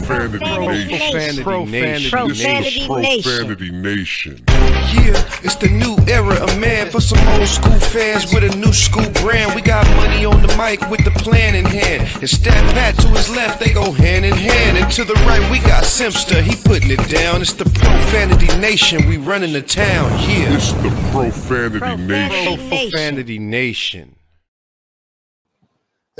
Profanity Nation. Profanity Profanity Nation. Profanity Nation. Yeah, it's the new era of man for some old school fans with a new school brand. We got money on the mic with the plan in hand. And Stat Pat to his left, they go hand in hand. And to the right, we got Simpster, he putting it down. It's the Profanity Nation, we running the town. Yeah. It's the Profanity Profanity Nation. Profanity Nation.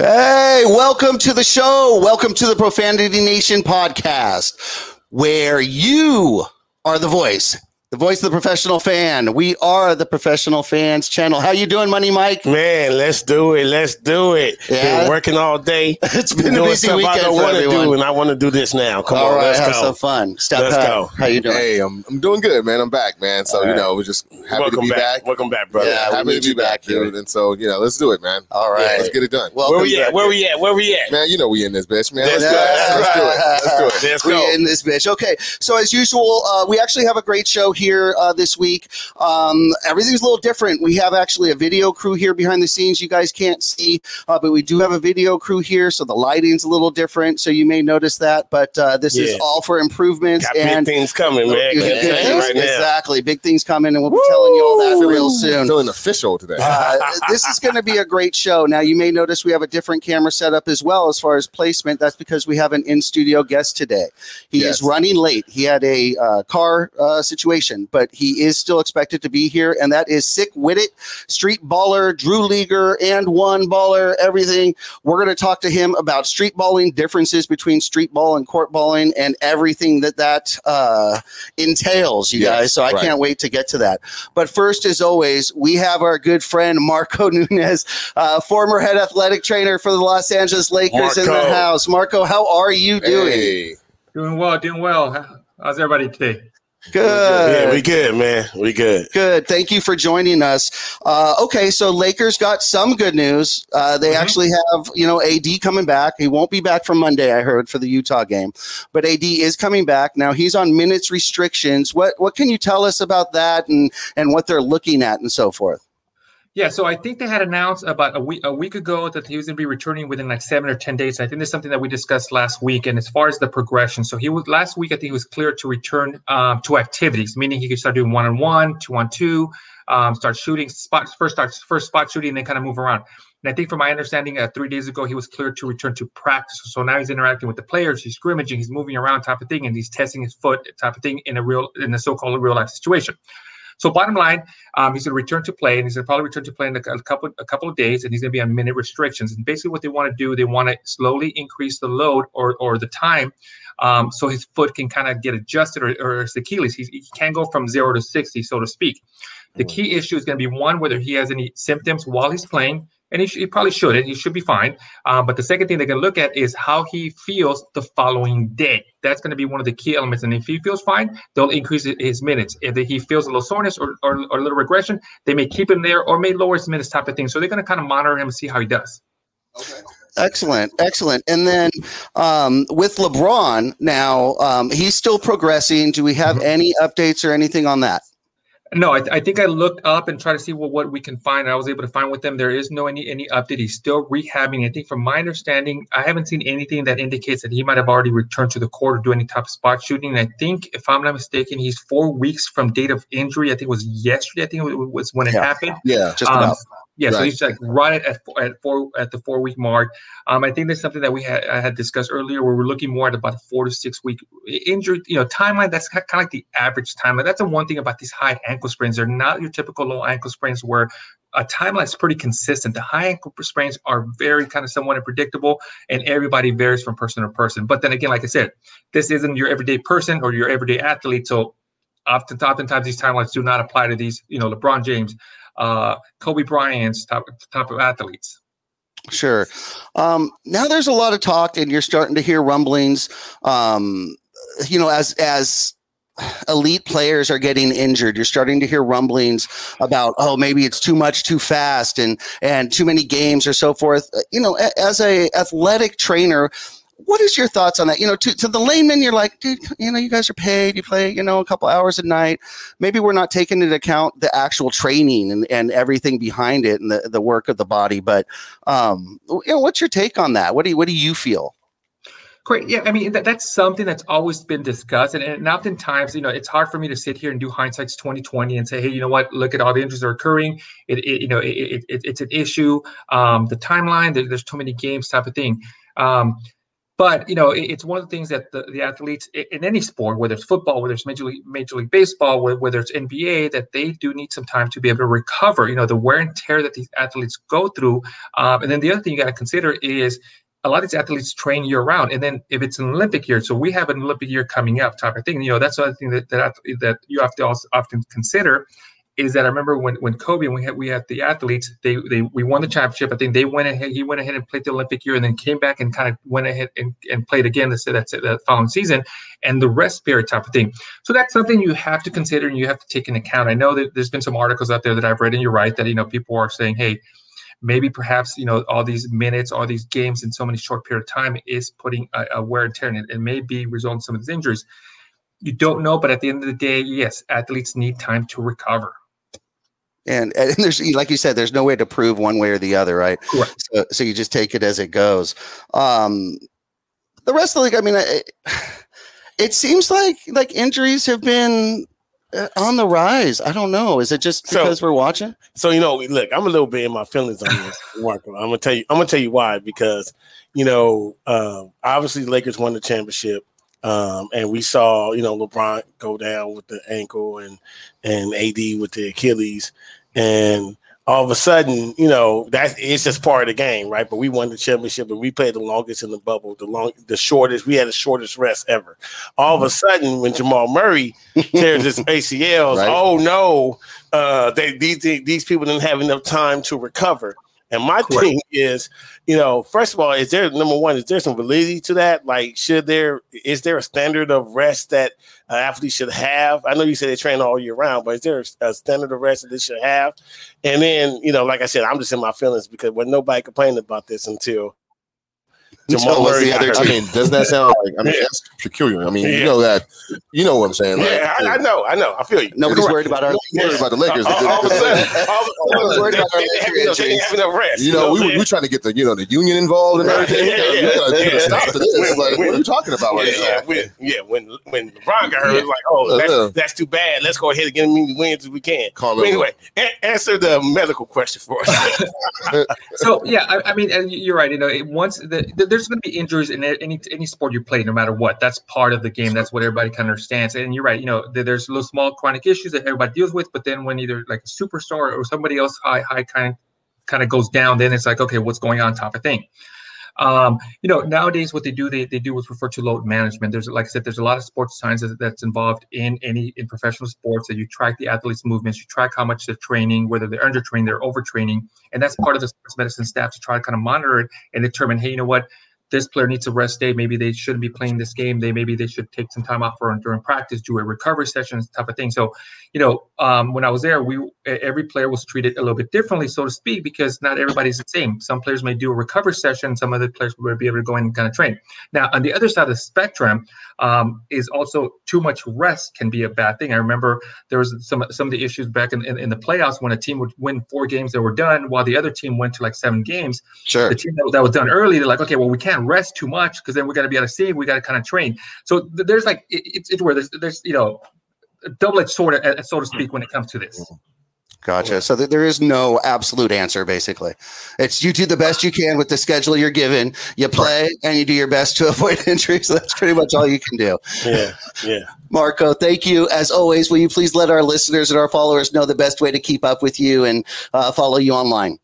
Hey, welcome to the show. Welcome to the Profanity Nation podcast, where you are the voice, the voice of the professional fan. We are the professional fans channel. How you doing, Money Mike? Man, let's do it. Let's do it. Yeah. Been working all day. It's been a busy stuff I weekend don't for want to everyone. do, and I want to do this now. Come All on, right, let's have go. some fun. Step Let's Pat, go. How you doing? Hey, I'm, I'm doing good, man. I'm back, man. So, All you know, we're just happy Welcome to be back. back. Welcome back, brother. Yeah, happy to be back, back dude. And so, you know, let's do it, man. All Yeah, let's get it done. Welcome Where we at? Where we at? Where we at? Man, you know we in this bitch, man. Let's Let's, do it. Let's do it. Let's do it. Let's we in this bitch. Okay, so as usual, uh, we actually have a great show here uh, this week. Um, everything's a little different. We have actually a video crew here behind the scenes. You guys can't see, uh, but we do have a video crew here, so the lighting's a little different. So you may notice that, but uh, this is all for improvements Got and. big things coming, man. Big Can't tell you things, right exactly. Big things coming, and we'll be telling you all that real soon. Feeling official today. Uh, this is going to be a great show. Now, you may notice we have a different camera setup as well as far as placement. That's because we have an in studio guest today. He Yes. is running late. He had a uh, car uh, situation, but he is still expected to be here. And that is Sik-Wit-It, street baller, Drew Leaguer, and one baller, everything. We're going to talk to him about street balling, differences between street ball and court balling, and everything that that uh, entails, you Yes, guys. So I right. can't wait to get to that. But first, as always, we have our good friend Marco Nunez, uh, former head athletic trainer for the Los Angeles Lakers in the house. Marco, how are you doing? Hey. Doing well, doing well. How's everybody today? Good. Yeah, we good, man. We good. Good. Thank you for joining us. Uh, okay, so Lakers got some good news. Uh, they Mhm. actually have, you know, AD coming back. He won't be back from Monday, I heard, for the Utah game, but AD is coming back. Now he's on minutes restrictions. What what can you tell us about that and and what they're looking at and so forth? Yeah, so I think they had announced about a week a week ago that he was going to be returning within like seven or ten days. I think that's something that we discussed last week. And as far as the progression, so he was last week. I think he was cleared to return um, to activities, meaning he could start doing one on one, two on two, um, start shooting spots first, start first spot shooting, and then kind of move around. And I think, from my understanding, uh, three days ago he was cleared to return to practice. So now he's interacting with the players, he's scrimmaging, he's moving around, type of thing, and he's testing his foot, type of thing, in a real in a so-called real life situation. So bottom line, um, he's going to return to play, and he's going to probably return to play in a, a couple a couple of days, and he's going to be on minute restrictions. And basically, what they want to do, they want to slowly increase the load or or the time, um, so his foot can kind of get adjusted, or, or his Achilles, he, he can't go from zero to sixty, so to speak. The key issue is going to be one whether he has any symptoms while he's playing, and he, sh- he probably shouldn't. He should be fine. Um, but the second thing they're going to look at is how he feels the following day. That's going to be one of the key elements. And if he feels fine, they'll increase his minutes. If he feels a little soreness or, or, or a little regression, they may keep him there or may lower his minutes type of thing. So they're going to kind of monitor him and see how he does. Okay. Excellent, excellent. And then um, with LeBron now, um, he's still progressing. Do we have any updates or anything on that? No, I, I think I looked up and tried to see what, what we can find. I was able to find with them. There is no any any update. He's still rehabbing. I think from my understanding, I haven't seen anything that indicates that he might have already returned to the court or do any type of spot shooting. And I think, if I'm not mistaken, he's four weeks from date of injury. I think it was yesterday. I think it was when it Yeah. happened. Yeah. Just Um, Yeah, so he's like right at four, at four at the four week mark. Um, I think that's something that we had I had discussed earlier, where we're looking more at about a four to six week injury, you know, timeline. That's kind of like the average timeline. That's the one thing about these high ankle sprains. They're not your typical low ankle sprains where a timeline is pretty consistent. The high ankle sprains are very kind of somewhat unpredictable, and everybody varies from person to person. But then again, like I said, this isn't your everyday person or your everyday athlete, so often oftentimes these timelines do not apply to these, you know, LeBron James, uh, Kobe Bryant's type, type of athletes. Sure. Um, now there's a lot of talk, and you're starting to hear rumblings. Um, you know, as as elite players are getting injured, you're starting to hear rumblings about, oh, maybe it's too much, too fast, and and too many games or so forth. Uh, You know, as a athletic trainer. What is your thoughts on that? You know, to, to the layman, you're like, dude, you know, you guys are paid, you play, you know, a couple hours a night. Maybe we're not taking into account the actual training and, and everything behind it and the, the work of the body. But um, you know, what's your take on that? What do you, what do you feel? Great. Yeah, I mean that, that's something that's always been discussed, and, and oftentimes, you know, it's hard for me to sit here and do hindsight's twenty twenty and say, hey, you know what? Look at all the injuries are occurring. It, it you know, it, it, it, it's an issue. Um, the timeline, there, there's too many games, type of thing. Um, but you know, it, it's one of the things that the, the athletes in any sport, whether it's football, whether it's major league, major league baseball, whe- whether it's NBA, that they do need some time to be able to recover. You know, the wear and tear that these athletes go through. Um, and then the other thing you got to consider is a lot of these athletes train year round, and then if it's an Olympic year, so we have an Olympic year coming up, type of thing. You know, that's another thing that that, that you have to also often consider is that I remember when when Kobe and we had we had the athletes, they they we won the championship. I think they went ahead, he went ahead and played the Olympic year, and then came back and kind of went ahead and, and played again the that's the following season, and the rest period type of thing. So that's something you have to consider and you have to take into account. I know that there's been some articles out there that I've read, and you're right that you know people are saying, hey maybe perhaps you know all these minutes all these games in so many short period of time is putting a, a wear and tear in it and may be resulting in some of these injuries you don't know but at the end of the day yes athletes need time to recover And, and there's like you said, there's no way to prove one way or the other, right? Correct. So, so you just take it as it goes. Um, the rest of the league, I mean, it, it seems like like injuries have been uh, on the rise. I don't know. Is it just So- because we're watching? So you know, look, I'm a little bit in my feelings on this, Marco. I'm gonna tell you. I'm gonna tell you why because you know, uh, obviously, the Lakers won the championship, um, and we saw you know LeBron go down with the ankle and and AD with the Achilles, and all of a sudden, you know, that it's just part of the game, right? But we won the championship, and we played the longest in the bubble, the long, the shortest. We had the shortest rest ever. All of a sudden, when Jamal Murray tears his ACLs, Right. oh no, uh, they these these people didn't have enough time to recover. And my Correct. thing is, you know, first of all, is there number one, is there some validity to that? Like, should there is there a standard of rest that uh, athletes should have? I know you said they train all year round, but is there a standard of rest that they should have? And then, you know, like I said, I'm just in my feelings because when nobody complained about this until Until was the other hurt. I mean, doesn't that sound like? I mean, that's peculiar. I mean, Yeah. you know that. You know what I'm saying? Like, yeah, I, I know, I know, I feel you. Nobody's Correct. worried about our. Don't worry about the Lakers. all, all of a sudden, all of a Nobody's worried sudden, about our they, they, injury have enough- have enough rest. You know, what we I'm were, we trying to get the you know the union involved and everything. Yeah, You yeah, gotta yeah. stop to this. When- Like, when- what are you talking about right yeah, yeah, now? when, yeah, when when LeBron got hurt, it was like, oh, Uh, that's, too bad. Let's go ahead and get as many wins as we can. Call But anyway, answer the medical question for us. so yeah I, I mean and you're right you know once the, the- there's going to be injuries in any any sport you play no matter what. That's part of the game. That's what everybody kind of understands. And you're right you know there's little small chronic issues that everybody deals with but then when either like a superstar or somebody else high high kind kind of goes down then it's like okay what's going on type of thing. Um, you know, nowadays what they do, they, they do what's referred to load management. There's, like I said, there's a lot of sports science that- that's involved in any in professional sports that you track the athletes' movements, you track how much they're training, whether they're undertraining, they're overtraining, and that's part of the sports medicine staff to try to kind of monitor it and determine, hey, you know what, this player needs a rest day. Maybe they shouldn't be playing this game. They maybe they should take some time off for during practice, do a recovery session, type of thing. So, you know, um, when I was there, we every player was treated a little bit differently, so to speak, because not everybody's the same. Some players may do a recovery session. Some other players will be able to go in and kind of train. Now, on the other side of the spectrum, um, is also too much rest can be a bad thing. I remember there was some some of the issues back in, in, in the playoffs when a team would win four games that were done, while the other team went to like seven games Sure. the team that, that was done early, they're like, okay, well, we can't rest too much because then we got to be able to see, we got to kind of train. So th- there's like, it, it's, it's where there's, there's, you know, a double-edged sword, uh, so to speak, when it comes to this. Gotcha. So th- there is no absolute answer, basically. It's you do the best you can with the schedule you're given. You play and you do your best to avoid injuries. That's pretty much all you can do. yeah, yeah. Marco, thank you. As always, will you please let our listeners and our followers know the best way to keep up with you and uh, follow you online?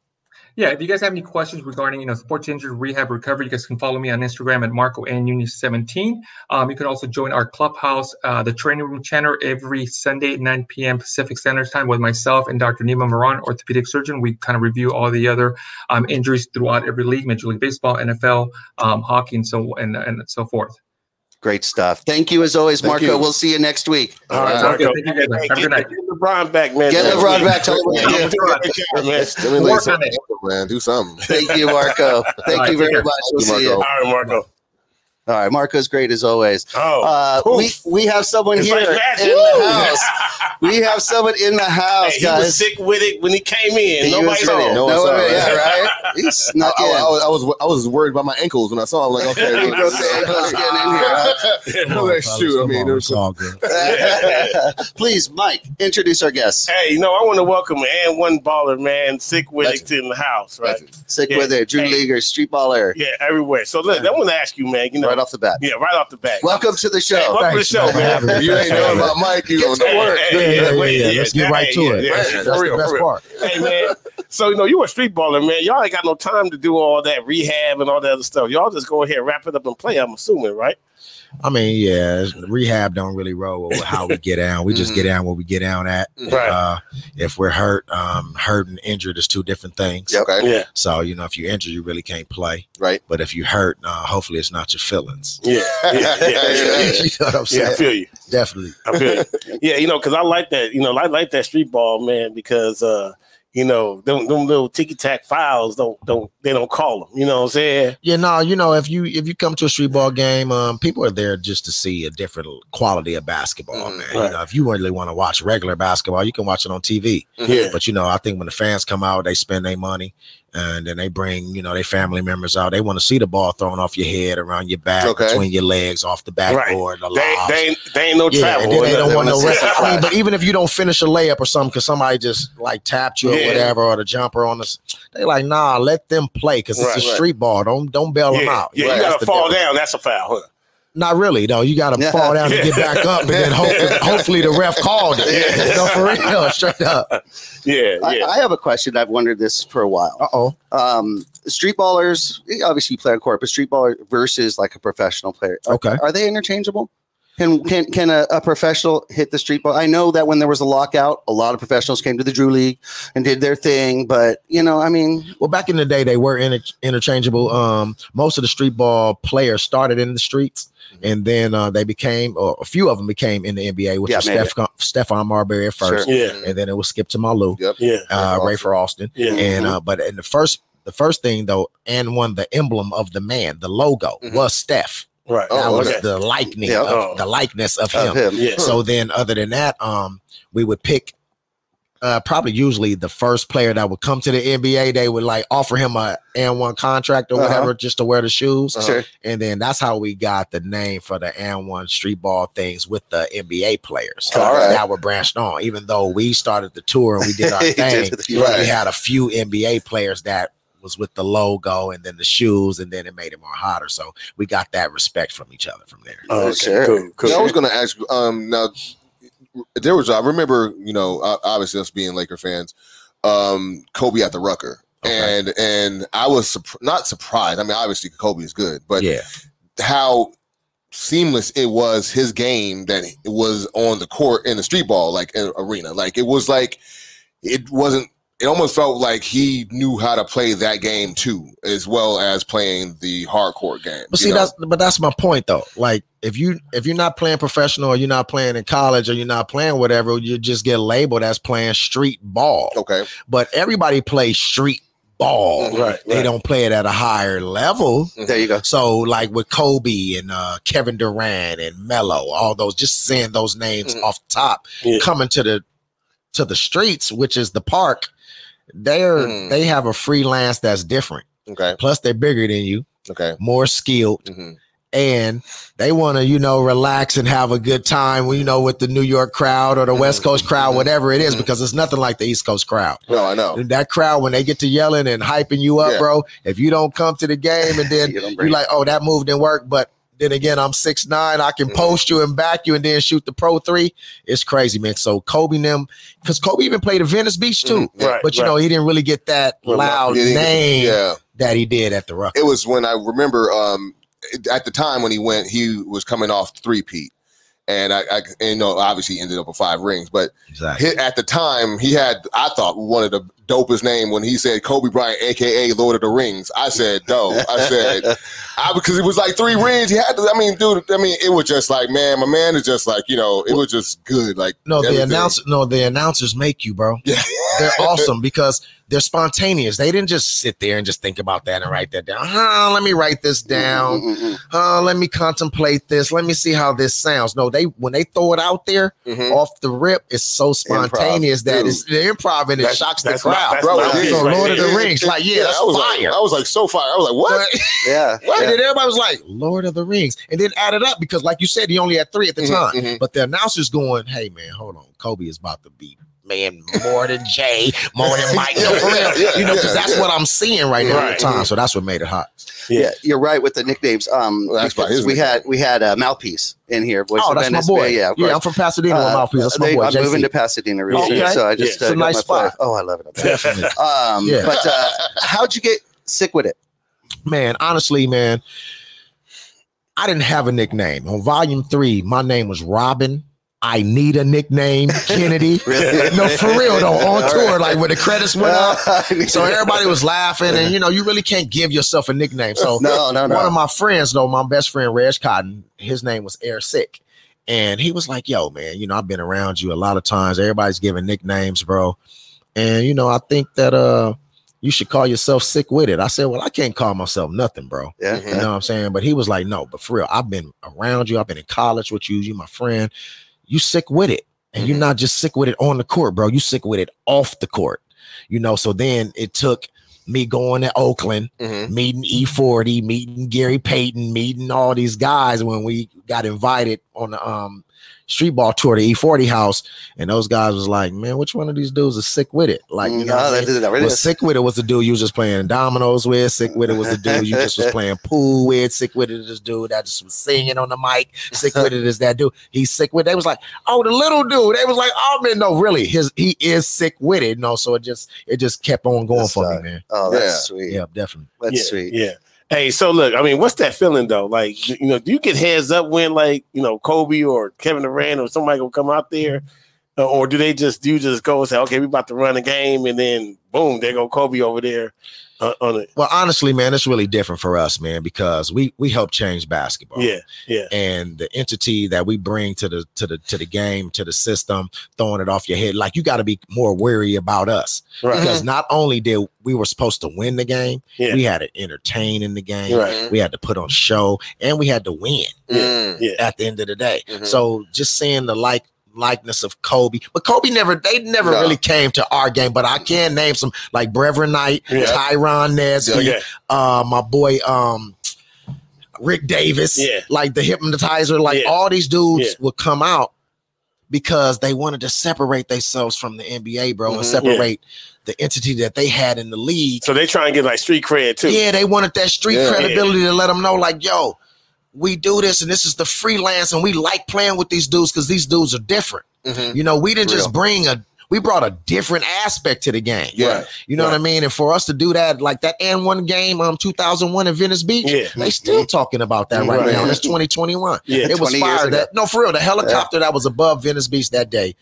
Yeah, if you guys have any questions regarding, you know, sports injury rehab recovery, you guys can follow me on Instagram at Marco Nunez 17. Um, you can also join our clubhouse, uh, the training room channel, every Sunday at 9 p.m. Pacific Standard Time with myself and Dr. Nima Moran, orthopedic surgeon. We kind of review all the other um, injuries throughout every league, Major League Baseball, NFL, um, hockey, and so and and so forth. Great stuff. Thank you as always, Thank Marco. you. We'll see you next week. All right, All right. Marco. Thank you, guys. Have a good get- night. Get LeBron back, man. Get LeBron back. Tell him Yeah, do. good. Let me lay Work some on it. man. Do something. Thank you, Marco. Thank All right, you very much. We'll see you. All right, Marco. All right, Marco's great as always. Oh, Uh, we we have someone It's here like magic. in the house. We have someone in the house, Hey, he was guys. sick with it when he came in. He Nobody was ready. No No, one saw it. yeah, right. He I, snuck I- in. I was, I was I was worried about my ankles when I saw him. Like, okay, He broke the ankles getting in here, I was like, shoot. I mean, there was it's all good. Please, Mike, introduce our guest. Hey, you know, I want to welcome and one baller, man, sick with it in the house, right? Sick Yeah. with it. Drew Hey. Leaguer, street baller, Yeah, everywhere. So look, I want to ask you, man. You know, right off the bat. yeah, right off the bat. Welcome to the Hey, show. welcome Thanks, to the show, man, man. having me. If you ain't know about Mike, you Get don't to know. work. Yeah, yeah, yeah, yeah. Let's get right to yeah, it. yeah, That's, yeah, that's for real, the best for real. part. Hey man, so you know you a street baller, man. Y'all ain't got no time to do all that rehab and all that other stuff. Y'all just go ahead, wrap it up, and play. I'm assuming, right? I mean, yeah, rehab don't really roll with how we get down. We just get down where we get down at. Right. Uh, if we're hurt, um, hurt and injured is two different things. Yeah, okay. Yeah, So you know, if you're injured, you really can't play. Right. But if you hurt, uh, hopefully it's not your feelings. yeah, yeah, yeah. yeah, yeah. you know what I'm Yeah. I feel you. Definitely. I feel you. Yeah, you know, because I like that. You know, I like that street ball, man, because uh, you know, them, them little ticky tack files don't don't they don't call them. You know what I'm saying? Yeah, no, you know, if you if you come to a street ball game, um, people are there just to see a different quality of basketball, Mhm. man. Right. You know, if you really want to watch regular basketball, you can watch it on TV. Yeah, But you know, I think when the fans come out, they spend their money and then they bring, you know, their family members out. They want to see the ball thrown off your head, around your back, Okay. between your legs, off the backboard, the they, they ain't they ain't no yeah, travel. and they don't want no rest. I mean, but even if you don't finish a layup or something, because somebody just like tapped you or whatever, or the jumper on the, they like, nah, let them play because it's Right, a right. street ball. Don't don't bail them out. yeah, Right, you that's gotta fall difference. down. That's a foul. Huh? Not really, though. You got to Yeah. fall down and get back up, and then hopefully, hopefully the ref called it. Yeah. You know, for real, straight up. Yeah, I, yeah. I have a question. I've wondered this for a while. Uh oh. Um, street ballers, obviously you play on court, but street baller versus like a professional player. Are, Okay. are they interchangeable? Can can can a, a professional hit the street ball? I know that when there was a lockout, a lot of professionals came to the Drew League and did their thing, but you know, I mean, Well, back in the day, they were inter- interchangeable. Um, most of the street ball players started in the streets, and then uh, they became, or a few of them became in the NBA, which Yeah, was. Steph- Stephon Marbury at first, yeah, and then it was Skip to My Lou, Yep. yeah, uh, Ray Ray for Alston, yeah. and uh, but in the first, the first thing though, and one the emblem of the man, the logo Mhm. was Steph. Right. Oh, that was okay. the likeness, Yeah. of, Oh. the likeness of of him. him. Yeah. So then, other than that, um, we would pick uh probably usually the first player that would come to the NBA, they would like offer him a and one contract or Uh-huh. whatever just to wear the shoes. Sure. And then that's how we got the name for the and one street ball things with the NBA players All right. that were branched on. Even though we started the tour and we did our thing, did. we Right. had a few NBA players that was with the logo and then the shoes, and then it made it more hotter. So we got that respect from each other from there. Oh, okay. Sure. Cool. Cool. Yeah, I was going to ask. Um, now there was. I remember. You know, obviously us being Laker fans. Um, Kobe at the Rucker, Okay. and and I was surp- not surprised. I mean, obviously Kobe is good, but yeah, how seamless it was his game that it was on the court in the street ball like in arena. Like it was like it wasn't. It almost felt like he knew how to play that game too, as well as playing the hardcore game. But see, know? that's but that's my point though. Like if you if you're not playing professional or you're not playing in college or you're not playing whatever, you just get labeled as playing street ball. okay. But everybody plays street ball. Right. They don't play it at a higher level. There you go. So like with Kobe and uh, Kevin Durant and Melo, all those just saying those names Mhm. off top, Yeah. coming to the to the streets, which is the park, they're Mhm. they have a freelance that's different. Okay. Plus they're bigger than you, Okay. more skilled hmm and they want to you know relax and have a good time you know with the new york crowd or the west coast crowd Mhm. whatever it is Mhm. because it's nothing like the east coast crowd No, I know. that crowd when they get to yelling and hyping you up Yeah. bro if you don't come to the game and then you you're like oh that move didn't work but then again i'm six nine i can Mhm. post you and back you and then shoot the pro three it's crazy man so kobe and them because kobe even played at venice beach too Mhm. Right. but you right. know he didn't really get that loud Yeah, name Yeah. that he did at the rock It was when I remember um at the time when he went, he was coming off three peat. And I, I and, you know, obviously he ended up with five rings, but exactly hit, at the time he had, I thought, one of the dopest name when he said Kobe Bryant, aka Lord of the Rings. I said dope. I said I because it was like three rings. He had to. I mean, dude. I mean, it was just like man, my man is just like you know, it was just good. Like No, the everything. announcer, no, the announcers make you, bro. Yeah. They're awesome because they're spontaneous. They didn't just sit there and just think about that and write that down. Huh, let me write this mm-hmm, down. Mm-mm-mm. Huh, let me contemplate this. Let me see how this sounds. No, they when they throw it out there Mhm. off the rip, it's so spontaneous that Dude. it's the improv and it That's- shocks the that's my- crowd. that's Bro, my it pitch is. So right Lord of the Rings, like yeah, that's I was fire. Like, I was like so fire. I was like, what? Right, Yeah. right. yeah. And everybody was like, Lord of the Rings. And then added up because, like you said, he only had three at the Mhm, time. mhm. But the announcer's going, hey, man, hold on. Kobe is about to be, man, more than Jay, more than Mike. No, for real. You know, because that's what I'm seeing right now at the time. So that's what made it hot. Yeah, you're right with the nicknames. Um, Well, that's because by we had we had a mouthpiece in here. Voice oh, of that's my boy. Bay, Yeah, of course. I'm from Pasadena Uh, Mouthpiece. That's my boy. I'm JC. moving to Pasadena real soon, Okay. so I just Yeah. uh, It's a nice spot. flight. Oh, I love it. Definitely. Um, Yeah. But uh, how'd you get sick with it? man, honestly, man, I didn't have a nickname. On volume three, my name was Robin. I need a nickname, Kennedy. Really? no, for real though, on All tour, right. like when the credits went up. So everybody was laughing, and you know, you really can't give yourself a nickname. So no, no, no. one of my friends, though, my best friend Reg Cotton, his name was Air Sick. And he was like, Yo, man, you know, I've been around you a lot of times. Everybody's giving nicknames, bro. And you know, I think that uh you should call yourself sick with it. I said, Well, I can't call myself nothing, bro. Yeah, You know what I'm saying? But he was like, No, but for real, I've been around you, I've been in college with you, you my friend. You sick with it. And you're not just sick with it on the court, bro. You sick with it off the court. You know, so then it took me going to Oakland, Mhm. meeting E40, meeting Gary Payton, meeting all these guys when we got invited on the um street ball tour to E40 house. And those guys was like, Man, which one of these dudes is sick with it? Like, you no, what I that, mean? that really Well, is. sick with it was the dude you was just playing dominoes with. Sick with it was the dude you just was playing pool with. Sick with it is this dude that just was singing on the mic. Sick with it is that dude. He's sick with. They was like, oh, the little dude. They was like, oh man, no, really, his he is sick with it. No, so it just it just kept on going That's, for uh, me, man. Oh, that's Yeah. sweet. Yeah, definitely. That's yeah, sweet. Yeah. Hey, so look, I mean, what's that feeling though? Like, you know, do you get heads up when like, you know, Kobe or Kevin Durant or somebody will come out there? Uh, or do they just do you just go and say, okay, we about to run a game and then boom, there go Kobe over there uh, on it. Well, honestly, man, it's really different for us, man, because we we help change basketball. Yeah, yeah. and the entity that we bring to the to the to the game to the system throwing it off your head like you got to be more wary about us Right. because not only did we were supposed to win the game Yeah. we had to entertain in the game Right. we had to put on show and we had to win Mm. Yeah. at the end of the day Mhm. so just seeing the like likeness of Kobe but Kobe never they never No. really came to our game but I can name some like Brevin Knight Yeah. Tyrone Nesby Okay. uh my boy um Rick Davis, Yeah. like the hypnotizer, like Yeah. all these dudes Yeah. would come out because they wanted to separate themselves from the NBA, bro, and Mhm. separate the entity that they had in the league. So they try and get like street cred too. Yeah, they wanted that street Yeah. credibility to let them know, like, yo, we do this and this is the freelance, and we like playing with these dudes because these dudes are different. Mhm. You know, we didn't Real. just bring a we brought a different aspect to the game. Yeah. You know what I mean? And for us to do that, like that and one game, um, 2001 in Venice Beach, Yeah. they still talking about that right Right. now. It's 2021. Yeah. It was 20 years fire. That no, for real, the helicopter that was above Venice Beach that day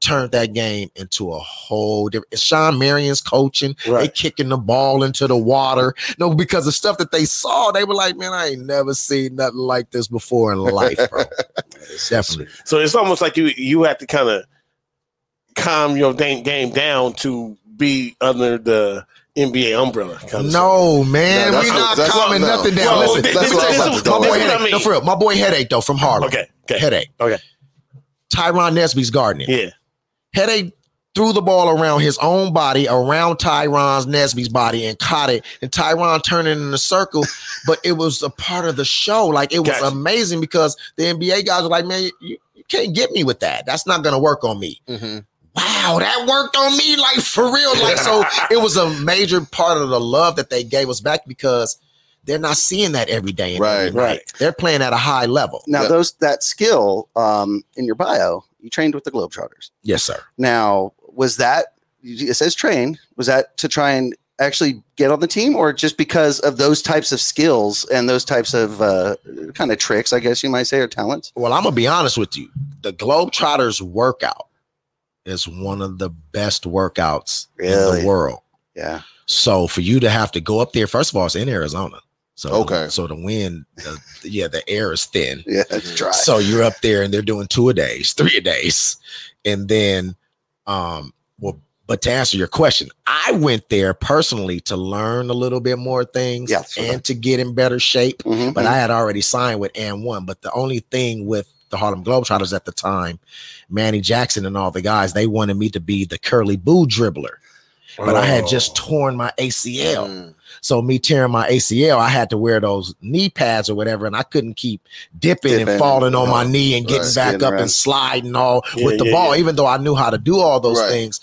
turned that game into a whole different. Shawn Marion's coaching. They kicking the ball into the water. No, because the stuff that they saw, they were like, man, I ain't never seen nothing like this before in life, bro. Definitely. So it's almost like you you have to kind of calm your game game down to be under the NBA umbrella. No, man, No, we not what- that's calming nothing down. Well, Listen, this- this- this my boy what I headache. mean. No, for real, my boy headache though from Harlem. Okay. Okay. Headache. Okay. Tyrone Nesby's him. Yeah. Headache threw the ball around his own body, around Tyrone's Nesby's body, and caught it. And Tyrone turned it in a circle, but it was a part of the show. Like it was Gotcha. amazing because the NBA guys were like, man, you, you can't get me with that. That's not gonna work on me. Mhm. Wow, that worked on me, like for real. Like, so it was a major part of the love that they gave us back because they're not seeing that every day. Right, Right. They're playing at a high level. Now, Yeah. those that skill um, in your bio, you trained with the Globetrotters. Yes, sir. Now, was that it says train? Was that to try and actually get on the team, or just because of those types of skills and those types of uh, kind of tricks, I guess you might say, or talents? Well, I'm gonna be honest with you. The Globetrotters workout is one of the best workouts in the world. Yeah. So for you to have to go up there, first of all, it's in Arizona. So Okay. so the wind, the, yeah, the air is thin. Yeah. It's dry. So you're up there and they're doing two a days, three a days. And then um well, but to answer your question, I went there personally to learn a little bit more things Yeah, and to get in better shape. Mhm, But. I had already signed with and one. But the only thing with the Harlem Globetrotters at the time, Mannie Jackson and all the guys, they wanted me to be the curly boo dribbler. But I had just Oh. torn my ACL. Mm. So me tearing my ACL, I had to wear those knee pads or whatever, and I couldn't keep dipping Dipping. and falling on my knee and getting right. back Getting up around. and sliding all Yeah, with the yeah, ball. yeah. Even though I knew how to do all those Right. things,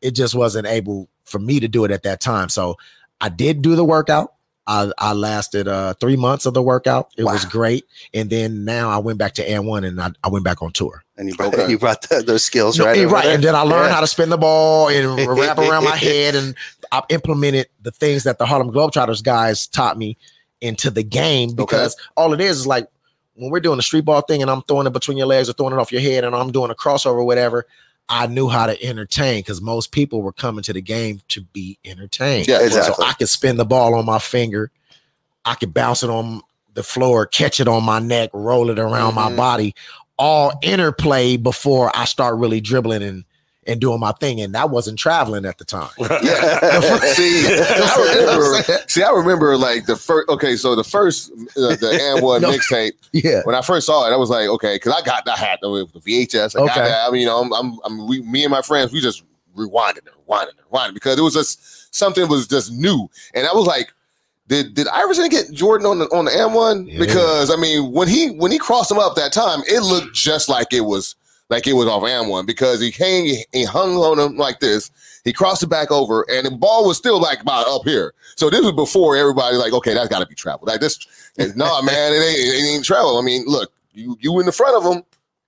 it just wasn't able for me to do it at that time. So I did do the workout. I, I lasted uh three months of the workout. It was great. And then now I went back to and one and I, I went back on tour. and you brought, Okay. you brought the, those skills No, right. eh, right. there. And then I learned Yeah. how to spin the ball and wrap around my head. And I implemented the things that the Harlem Globetrotters guys taught me into the game because all it is is like when we're doing the street ball thing and I'm throwing it between your legs or throwing it off your head and I'm doing a crossover or whatever. I knew how to entertain because most people were coming to the game to be entertained. Yeah, Exactly. So I could spin the ball on my finger. I could bounce it on the floor, catch it on my neck, roll it around my Mhm. body, all interplay before I start really dribbling and and doing my thing. And that wasn't traveling at the time. Yeah. see, I remember. See, I remember like the first. Okay, so the first uh, the and one No. mixtape. Yeah. When I first saw it, I was like, okay, because I got I had the, the VHS. I got Okay. that. I mean, you know, I'm, I'm, I'm we, me and my friends, we just rewinded and rewinded and rewinded because it was just something was just new, and I was like. Did, did Iverson get Jordan on the on the M one? Yeah. Because I mean, when he when he crossed him up that time, it looked just like it was like it was off M one because he came, he, hung on him like this, he crossed it back over, and the ball was still like about up here. So this was before everybody like, okay, that's got to be travel. Like this, no man, it ain't, it ain't travel. I mean, look, you you in the front of him,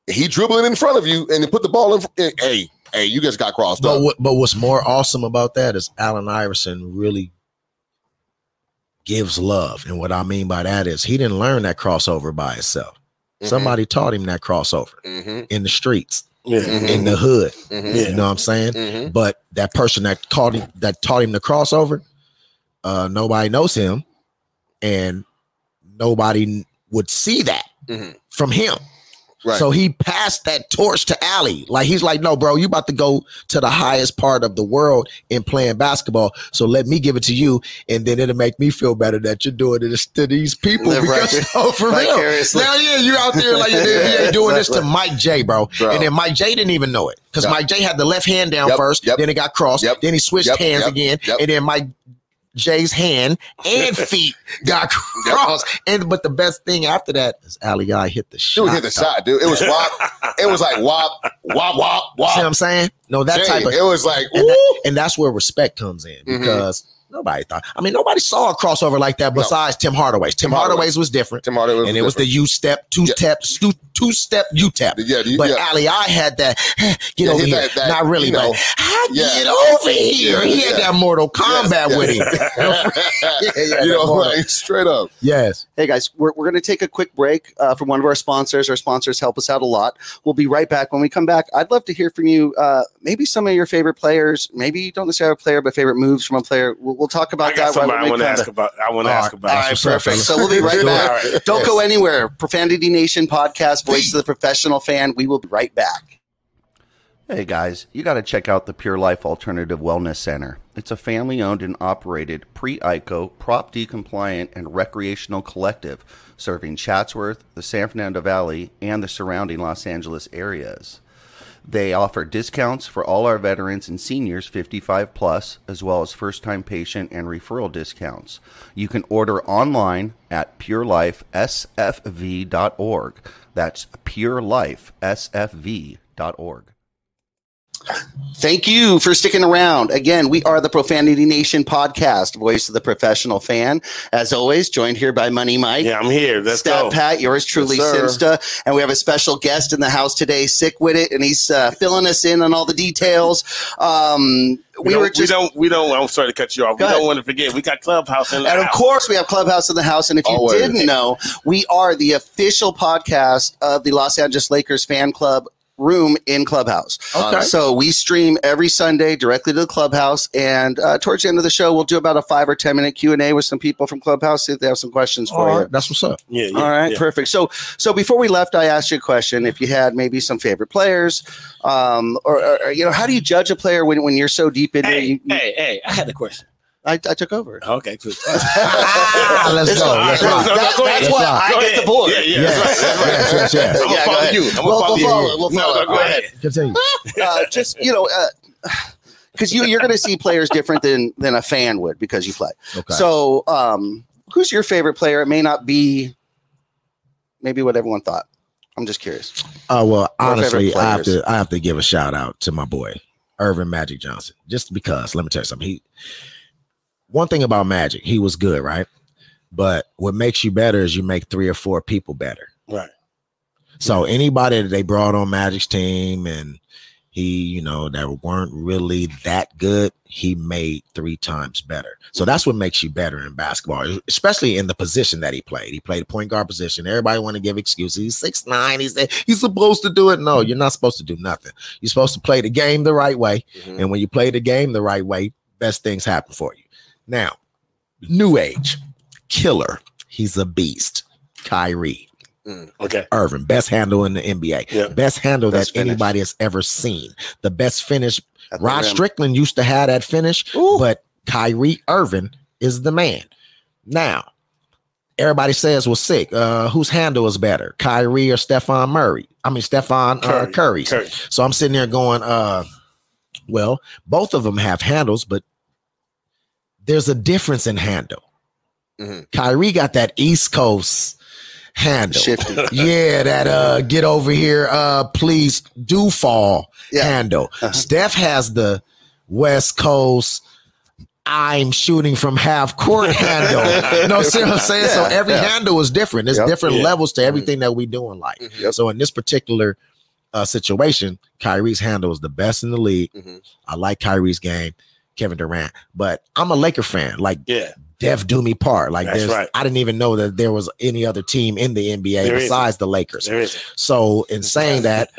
he dribbling in front of you, and he put the ball in. in eh, hey, hey, you just got crossed But up. what, but what's more awesome about that is Allen Iverson really gives love. And what I mean by that is he didn't learn that crossover by himself. Mhm. Somebody taught him that crossover Mhm, in the streets, Yeah. mhm, in the hood. mhm, You know what I'm saying? mhm. But that person that called him that taught him the crossover, uh, nobody knows him, and nobody would see that Mhm. from him. Right. So he passed that torch to Ali. Like he's like, no, bro, you about to go to the highest part of the world in playing basketball. So let me give it to you, and then it'll make me feel better that you're doing this to these people. Live right because, oh, for real. Now, yeah, you're out there like you ain't doing this to Mike J, bro. Bro. And then Mike J didn't even know it because Yep. Mike J had the left hand down Yep, first, yep. then it got crossed, then he switched hands again, and then Mike J's hand and feet got crossed. And but the best thing after that is Ali I hit the shot. Dude hit the shot, dude. It was wop. it was like wop, wop, wop, wop. See what I'm saying? No, that Jay, type of it was like, and, that- and that's where respect comes in Mhm. because nobody thought. I mean, nobody saw a crossover like that No. besides Tim Hardaway's. Tim Tim Hardaway. Hardaway's was different, Tim Hardaway was and it was the. U step, two Yeah. step, two, two step U tap. yeah, you, But yeah. Ali, I had that. Get Yeah, over here. that- that, Not really, you know, but I yeah. get over here. He had Yeah. that Mortal Kombat Yes, with yes. him. yeah, you know, like straight up. yes. Hey guys, we're, we're going to take a quick break uh, from one of our sponsors. Our sponsors help us out a lot. We'll be right back. When we come back, I'd love to hear from you. Uh, maybe some of your favorite players. Maybe you don't necessarily have a player, but favorite moves from a player. We'll, we'll talk about I that. right somebody when I we want to come ask about. I want to ask about. All right, what's perfect. So we'll be right back. right. Don't go anywhere. Profanity Nation podcast, voice of the professional fan. We will be right back. Hey guys, you got to check out the Pure Life Alternative Wellness Center. It's a family owned and operated pre ICO, Prop D compliant, and recreational collective serving Chatsworth, the San Fernando Valley, and the surrounding Los Angeles areas. They offer discounts for all our veterans and seniors 55 plus, as well as first time patient and referral discounts. You can order online at purelifesfv.org. That's purelifesfv.org. Thank you for sticking around. Again, we are the Profanity Nation podcast, voice of the professional fan. As always, joined here by Money Mike. Yeah, I'm here. Let's Stat go. Pat, yours truly, Yes. Simsta. And we have a special guest in the house today, Sick with it, and he's uh, filling us in on all the details. Um, We, we don't, were we just. don't. We don't. I'm sorry to cut you off. We ahead. don't want to forget. We got Clubhouse in the house. And of course, we have Clubhouse in the house. And if you Always. didn't know, we are the official podcast of the Los Angeles Lakers fan club room in Clubhouse. Okay. So we stream every Sunday directly to the Clubhouse, and uh, towards the end of the show, we'll do about a five or ten minute Q and A with some people from Clubhouse. See if they have some questions for All you. right, that's what's up. Yeah, yeah, All right, yeah. perfect. So, so before we left, I asked you a question. If you had maybe some favorite players, um, or, or, or, you know, how do you judge a player when, when you're so deep in? Hey, You, you- hey, hey! I had the question. I, I took over. Okay, good. Ah, let's go. Let's right, That- go that's why Go I get ahead. the board. Yeah, yeah, Yes, that's right. That's right. yes, yes, yes. I'm gonna Yeah, follow ahead. you. I'm gonna We'll- follow you. follow- we'll follow. no, go All ahead. Continue. uh, just you know, because you you're going to see players different than than a fan would because you play. Okay. So, um, who's your favorite player? It may not be maybe what everyone thought. I'm just curious. Uh, well, Your honestly, I have to I have to give a shout out to my boy Earvin Magic Johnson, just because. Let me tell you something. He one thing about Magic, he was good, right? But what makes you better is you make three or four people better. Right. So anybody that they brought on Magic's team and he, you know, that weren't really that good, he made three times better. So that's what makes you better in basketball, especially in the position that he played. He played a point guard position. Everybody want to give excuses. He's six nine. He's he's supposed to do it. No, you're not supposed to do nothing. You're supposed to play the game the right way. Mhm. And when you play the game the right way, best things happen for you. Now, new age, killer. He's a beast. Kyrie. Okay. Irving, best handle in the NBA, Yeah. best handle Best that anybody has ever seen, the best finish. Rod. Strickland used to have that finish, Ooh. but Kyrie Irving is the man. Now, everybody says, "Well, sick. Uh, whose handle is better, Kyrie or Stefan Murray? I mean, Stefan uh, Curry. Curry's." Curry. So I'm sitting there going, uh, well, both of them have handles, but there's a difference in handle. Mhm. Kyrie got that East Coast handle. Shifty. Yeah, that uh get over here, uh please do fall Yeah. handle. Uh-huh. Steph has the West Coast I'm shooting from half court handle. You know see what I'm saying? so every yeah. handle is different. There's Yep. different Yeah. levels to everything that we do in life. Yep. So in this particular uh, situation, Kyrie's handle is the best in the league. Mhm. I like Kyrie's game, Kevin Durant, but I'm a Laker fan. Like Yeah. Def do me part. Like That's there's, right. I didn't even know that there was any other team in the NBA There besides the Lakers. There is. So in saying that,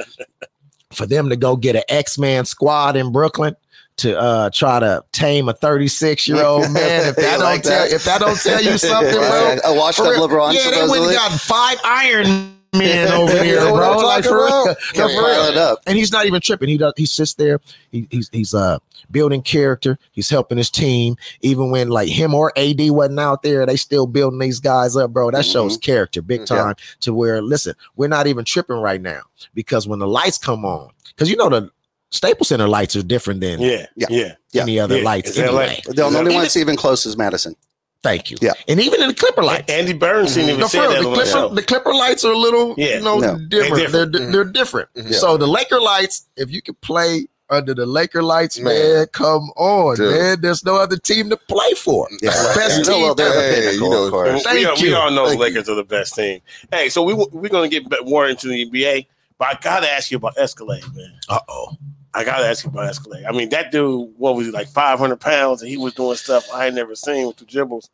for them to go get an X-Man squad in Brooklyn to uh try to tame a 36 year old man, if that don't like tell that? if that don't tell you something, bro. a washed for up. LeBron. yeah, they went got five Iron Men over here, bro. Like for real. No, for real up. and he's not even tripping. He does. He sits there. He, he's he's uh building character. He's helping his team. Even when like him or AD wasn't out there, they still building these guys up, bro. That shows character big Mm-hmm. Yeah. time. To where listen, we're not even tripping right now because when the lights come on, because you know the Staples Center lights are different than Yeah. Yeah. Yeah. Yeah. any other Yeah. lights Is anyway. The only Even- one even close is Madison. Thank you. Yeah. and even in the Clipper lights. Andy Burns didn't even No, say that the Clipper, show. the Clipper lights are a little, Yeah. you know, No. different. They're They're different. they're, different. Mhm. So the Laker lights, if you can play under the Laker lights, man, Man. come on, Dude. man. There's no other team to play for. Yeah. Best team well, the Hey, you know, of course. we, Thank all, we all know Thank the Lakers are the best team. Hey, so we we're gonna get bit more into the NBA, but I gotta ask you about Escalade, man. Uh oh. I gotta ask you about Escalade. I mean, that dude, what was he like, five hundred pounds, and he was doing stuff I had never seen with the dribbles.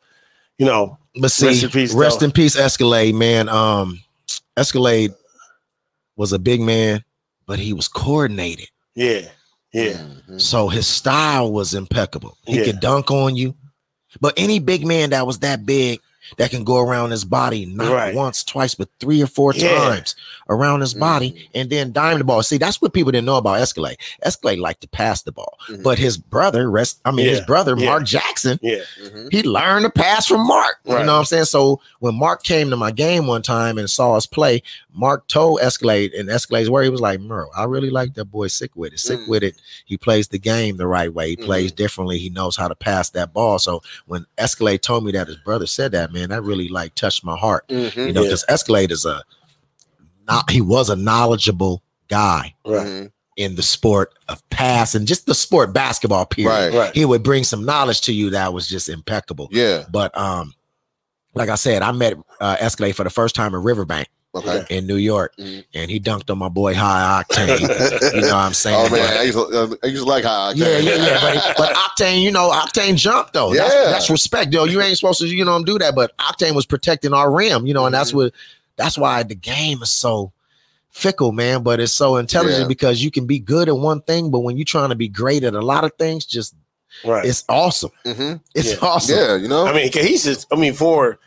You know, But see, Rest rest in in peace, peace, Escalade, man. Um, Escalade was a big man, but he was coordinated. yeah, yeah, Mhm. So his style was impeccable. He Yeah. could dunk on you. But any big man that was that big that can go around his body not Right. once, twice, but three or four Yeah. times around his body and then dime the ball. See, that's what people didn't know about Escalade. Escalade liked to pass the ball. Mhm. But his brother, rest I mean his brother, Yeah. Mark Jackson, yeah. Mhm. he learned to pass from Mark. Right. You know what I'm saying? So when Mark came to my game one time and saw us play, Mark told Escalade, and Escalade's where he was like, Merle, I really like that boy sick with it. Sick Mm. with it. He plays the game the right way. He plays differently. He knows how to pass that ball. So when Escalade told me that his brother said that, man, that really like touched my heart. Mhm. You know, Yeah. because Escalade is a not he was a knowledgeable guy Right, Mhm. in the sport of pass and just the sport basketball period. Right. right. He would bring some knowledge to you that was just impeccable. Yeah. But um, like I said, I met uh, Escalade for the first time in Riverbank Okay. in New York, Mhm. and he dunked on my boy High Octane. you know what I'm saying? Oh man, I used to, uh, I used to like how. yeah, yeah, yeah. But, but Octane, you know, Octane jumped though. Yeah. that's respect, though. You ain't supposed to, you know, do that. But Octane was protecting our rim, you know, and that's Mhm. what that's why the game is so fickle, man, but it's so intelligent Yeah. because you can be good at one thing, but when you're trying to be great at a lot of things, just Right. it's awesome. hmm It's Yeah. awesome. Yeah, you know. I mean, he's just. I mean, for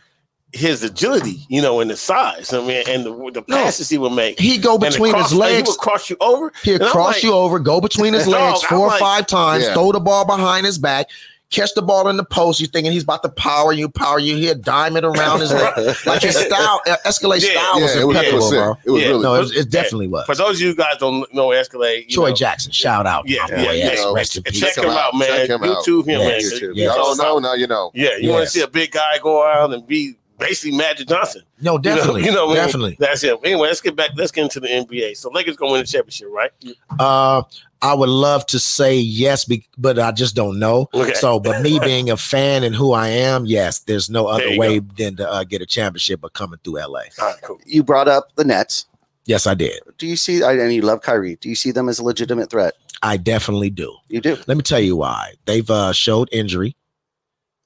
his agility, you know, and the size. I mean, and the, the No. passes he would make. He go between cross- his like, legs. He would cross you over. He'll cross like- you over, go between his Dog, legs I'm four or like- five times, Yeah. throw the ball behind his back, catch the ball in the post. You're thinking he's about to power you, power you. He'll dime it around his leg. Like his style, Escalade Yeah, style was yeah, it was, it impeccable, bro. It was Yeah. really No, it, was, it definitely was. For those of you guys don't know Escalade, you Troy know, Jackson, shout out. Yeah, yeah, boy. yeah. Yes, rest in peace. check him out, man. Check him out. YouTube him, Yeah, man. YouTube. YouTube. Yes. Y'all know now. You know. Yeah, you want to see a big guy go around and be basically Magic Johnson. No, You know- definitely, you know, what I mean? definitely. That's it. Anyway, let's get back. Let's get into the NBA. So Lakers gonna win the championship, right? Uh, I would love to say yes, but I just don't know. Okay. So, but me being a fan and who I am, yes, there's no other you way than to uh, get a championship but coming through LA. All right, cool. You brought up the Nets. Yes, I did. Do you see? And you love Kyrie. Do you see them as a legitimate threat? I definitely do. You do. Let me tell you why. They've uh, showed injury.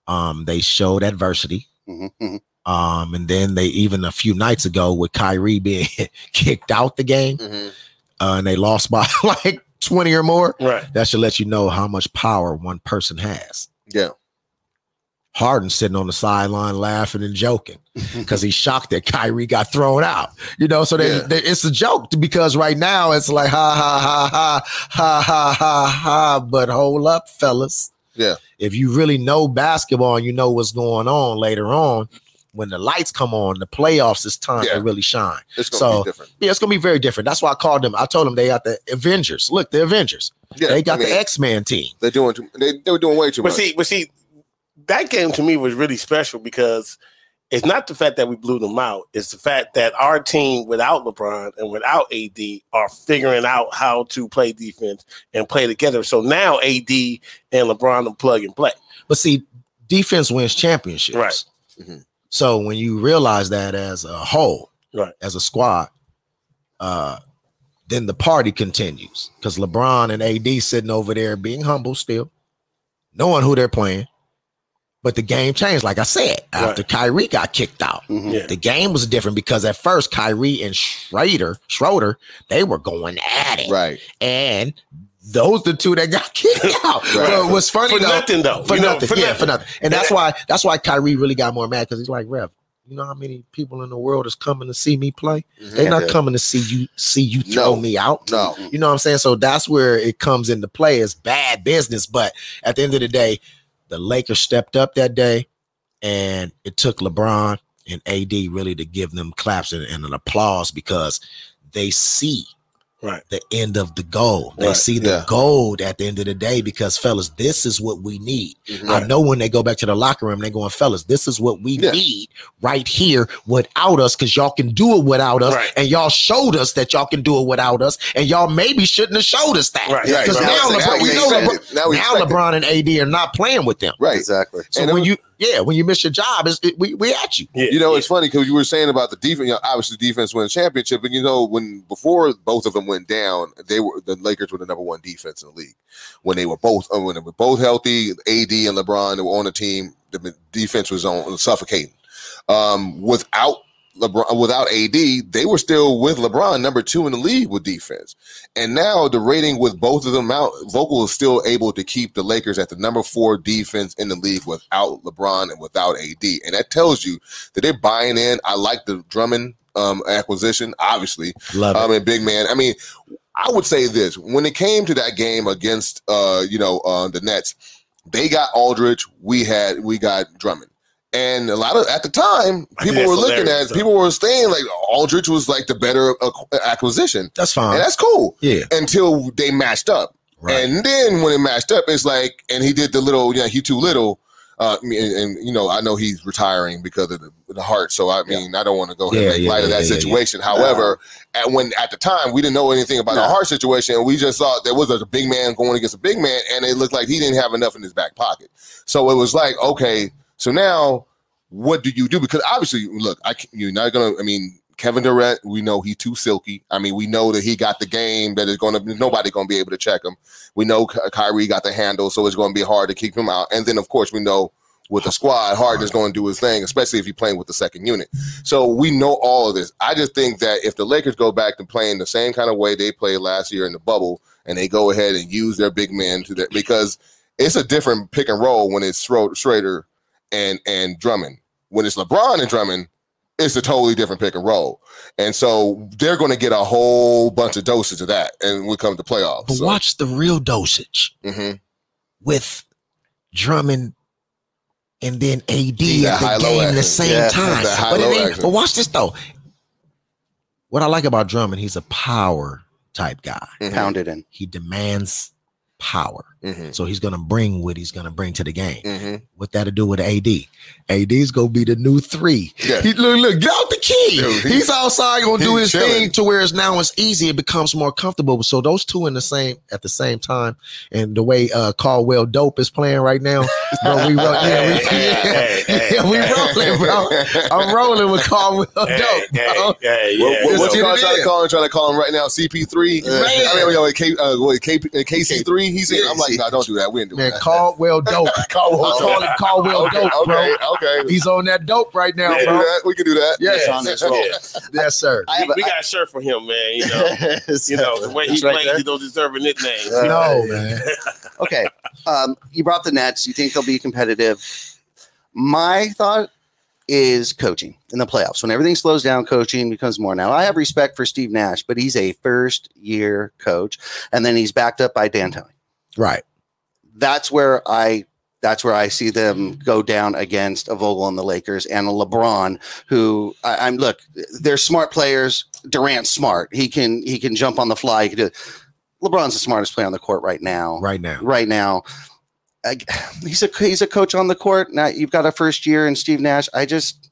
Um, they showed adversity. Mhm, mhm. Um, and then they even a few nights ago with Kyrie being kicked out the game, Mhm. uh, and they lost by like 20 or more. Right. That should let you know how much power one person has. Yeah. Harden sitting on the sideline laughing and joking because he's shocked that Kyrie got thrown out. You know, so they, Yeah. they- it's a joke because right now it's like ha ha ha ha ha ha ha ha. But hold up, fellas. Yeah. If you really know basketball and you know what's going on later on, when the lights come on, the playoffs is time Yeah. to really shine. It's gonna So- be different. Yeah, it's gonna be very different. That's why I called them. I told them they got the Avengers. Look, the Avengers. Yeah, they got I mean, the X Men team. They're doing. Too, they they were doing way too But much. see, but see, that game to me was really special because it's not the fact that we blew them out; it's the fact that our team, without LeBron and without AD, are figuring out how to play defense and play together. So now AD and LeBron are plug and play. But see, defense wins championships. Right. Mhm. So when you realize that as a whole, Right. as a squad, uh, then the party continues because LeBron and AD sitting over there being humble still, knowing who they're playing. But the game changed, like I said, after Kyrie got kicked out. Mhm. Yeah. The game was different because at first Kyrie and Schrader, Schroeder, they were going at it. right. And those the two that got kicked out. Right. But what's funny For though, nothing, though. For You know, nothing. for yeah, nothing. for nothing. And that's why that's why Kyrie really got more mad because he's like, Rev, you know how many people in the world is coming to see me play? Mm-hmm. They're not Yeah. coming to see you see you throw No. me out. No. You know what I'm saying? So that's where it comes into play. It's bad business. But at the end of the day, the Lakers stepped up that day and it took LeBron and AD really to give them claps and, and an applause because they see Right. the end of the goal. They Right, see the yeah. gold at the end of the day because fellas, this is what we need. Mhm. I know when they go back to the locker room, they're going, fellas, this is what we Yeah. need right here without us, because y'all can do it without us. Right. And y'all showed us that y'all can do it without us. And y'all maybe shouldn't have showed us that. Right. Yeah, Because now now, LeBron, we we know LeBron. Now now. LeBron and AD are not playing with them. Right. Exactly. So And when was- you, yeah, when you miss your job, it's, it, we, we at you. Yeah. You know, yeah. it's funny because you were saying about the defense. You know, obviously, defense wins championship, and you know, when before both of them went down, they were the Lakers were the number one defense in the league. When they were both uh, when they were both healthy, AD and LeBron they were on the team. The defense was on suffocating. Um, without LeBron, without AD, they were still with LeBron, number two in the league with defense. And now the rating with both of them out, Vogel is still able to keep the Lakers at the number four defense in the league without LeBron and without AD. And that tells you that they're buying in. I like the Drummond um, acquisition, obviously. Love it. I mean, big man. I mean, I would say this when it came to that game against, uh, you know, uh, the Nets, they got Aldridge. We had we got Drummond. And a lot of at the time, people were looking at though. people were saying like Aldridge was like the better acquisition, That's fine. and that's cool yeah. until they matched up. Right. And then when it matched up, it's like, and he did the little, you know, he too little. Uh, and, and you know, I know he's retiring because of the, the heart. So I mean, I don't want to go ahead Yeah, and make yeah, light of that yeah, yeah. situation. However, at when at the time we didn't know anything about the heart situation, we just thought there was a big man going against a big man, and it looked like he didn't have enough in his back pocket. So it was like, okay, so now what do you do? Because obviously, look, I you're not gonna. I mean, Kevin Durant, we know he's too silky. I mean, we know that he got the game that is going to nobody going to be able to check him. We know Ky- Kyrie got the handle, so it's going to be hard to keep him out. And then, of course, we know with the squad, Harden is going to do his thing, especially if you're playing with the second unit. So we know all of this. I just think that if the Lakers go back to playing the same kind of way they played last year in the bubble, and they go ahead and use their big men to that, because it's a different pick and roll when it's Schro- Schrader and and Drummond. When it's LeBron and Drummond, it's a totally different pick and roll. And so they're going to get a whole bunch of dosage of that, and when we come to playoffs. But So, watch the real dosage mhm. with Drummond and then AD at the game action. the same Yeah, time. that But, it high-low ain't- action. but watch this though. What I like about Drummond, he's a power type guy. Mhm. Pounded in. He demands power. Mhm. So he's gonna bring what he's gonna bring to the game. Mhm. What that to do with AD? AD's gonna be the new three. Yeah. He, look, look, get out the key. Dude, he- he's outside gonna do he's his thing to where it's now it's easy. It becomes more comfortable. So those two in the same at the same time, and the way uh Caldwell Dope is playing right now, bro, we roll, yeah, we, Hey, hey, hey, yeah, we rolling, bro. I'm rolling with Caldwell Hey, Dope, hey, bro. hey, What, yeah. what, what's Just Carl get it trying to call him? Trying to call him right now, CP3. Man. I mean, yo, K, uh, what, K, uh, KC3. He's in. I'm like, no, don't do that. We ain't doing Man, that. Caldwell Dope. Caldwell I'm calling Caldwell okay, Dope, bro. okay, okay. He's on that dope right now, We can do bro. that. We can do that. Yeah. It's on this roll. Yes, sir. I we, a, we got a shirt for him, man. You know, you know the way he It's right plays, he don't deserve a nickname. No, man. okay. Um, you brought the Nets. You think they'll be competitive. My thought is coaching in the playoffs. When everything slows down, coaching becomes more. Now, I have respect for Steve Nash, but he's a first year coach, and then he's backed up by D'Antoni. Right. That's where I. That's where I see them go down against a Vogel and the Lakers and a LeBron, who I, I'm look. They're smart players. Durant's smart. He can he can jump on the fly. He can do. LeBron's the smartest player on the court right now Right now. right now. I, he's a he's a coach on the court. Now you've got a first year and Steve Nash. I just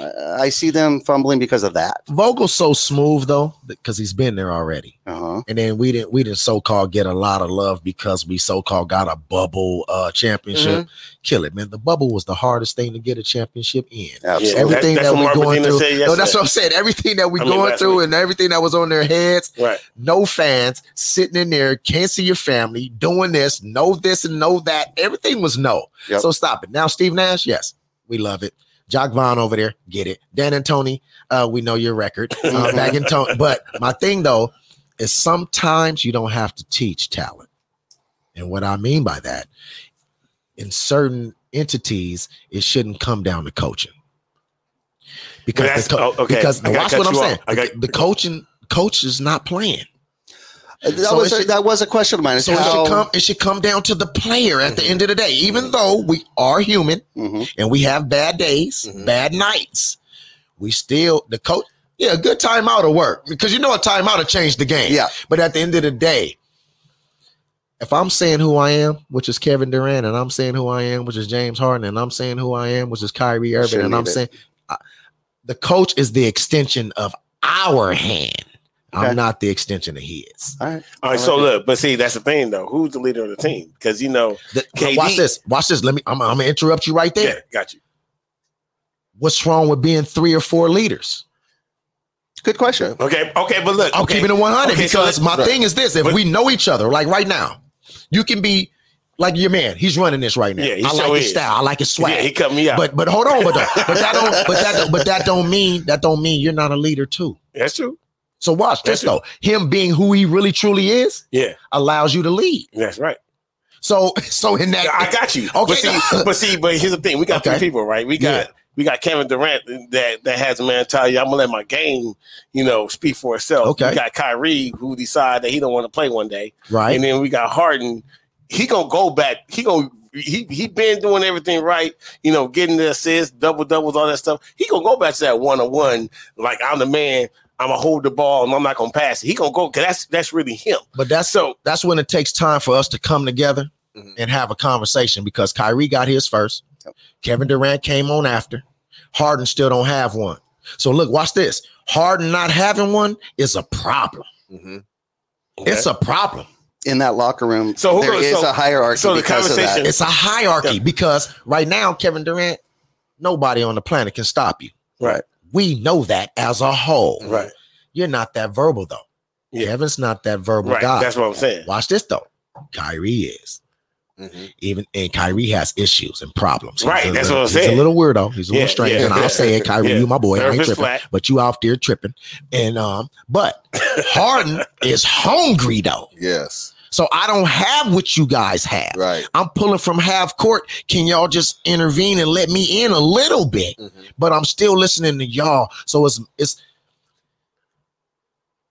I see them fumbling because of that. Vogel's so smooth though, because he's been there already. Uh-huh. And then we didn't we didn't so called get a lot of love because we so called got a bubble uh championship. Kill it, man. The bubble was the hardest thing to get a championship in. Absolutely. Everything that's that, what we Mark going through. no, that's what I'm saying. Everything that we I mean, going through week. and everything that was on their heads, Right. no fans sitting in there, can't see your family, doing this, know this and know that. Everything was no. Yep. So stop it. Now, Steve Nash, yes, we love it. Jacque Vaughn over there, get it. D'Antoni, uh, we know your record. Uh, back in Tony. But my thing though is sometimes you don't have to teach talent. And what I mean by that, in certain entities, it shouldn't come down to coaching. Because co- oh, okay. because watch what I'm saying. Got- the coaching coach is not playing. That So was a, should- that was a question of mine. So it should come. It should come down to the player at the end of the day. Even though we are human Mhm. and we have bad days, Mhm. bad nights, we still the coach. Yeah, a good timeout will work because you know a timeout will change the game. Yeah. But at the end of the day, if I'm saying who I am, which is Kevin Durant, and I'm saying who I am, which is James Harden, and I'm saying who I am, which is Kyrie Irving, Shouldn't and I'm it. saying uh, the coach is the extension of our hand. Okay. I'm not the extension of his. All right. All right. So look, but see, that's the thing though. Who's the leader of the team? Because you know, The- KD watch this. Watch this. Let me. I'm, I'm gonna interrupt you right there. yeah, got you. What's wrong with being three or four leaders? Good question. Okay, okay, but look, I'm okay. keeping it 100 Okay, because let's- my right. thing is this: if But- we know each other, like right now, you can be like your man. He's running this right now. Yeah, he I sure like his is. style. I like his swag. Yeah, he cut me out. but but hold on, but don't- but that don't but that don't, but that don't mean that don't mean you're not a leader too. that's true. So watch this That's though. Him being who he really truly is Yeah, allows you to lead. that's right. So so in that I got you. Okay. But see, but see, but here's the thing: we got Okay. three people, right? We got Yeah. we got Kevin Durant that that has a mentality. I'm gonna let my game, you know, speak for itself. Okay. We got Kyrie who decide that he don't want to play one day, right. and then we got Harden. He gonna go back. He gonna he he been doing everything right. You know, getting the assists, double doubles, all that stuff. He gonna go back to that one on one. Like I'm the man. I'm gonna hold the ball and I'm not gonna pass it. He gonna go because that's that's really him. But that's So that's when it takes time for us to come together Mhm. and have a conversation because Kyrie got his first. Kevin Durant came on after. Harden still don't have one. So look, watch this. Harden not having one is a problem. Mhm. It's a problem. In that locker room, So who there goes- is so- a hierarchy so the because of conversation- that. It's a hierarchy Yeah. because right now, Kevin Durant, nobody on the planet can stop you. Right. We know that as a whole. right. You're not that verbal though. Yeah. Kevin's not that verbal Right. guy. That's what I'm saying. Watch this though. Kyrie is. Mhm. Even and Kyrie has issues and problems. Right, that's little- what I'm saying. He's a little weirdo. He's a little Yeah, strange, yeah, and I'll say it, Kyrie, Yeah. you my boy. I ain't tripping, flat. but you out there tripping. And um, but Harden is hungry though. Yes. So I don't have what you guys have. Right. I'm pulling from half court. Can y'all just intervene and let me in a little bit? Mhm. But I'm still listening to y'all. So it's it's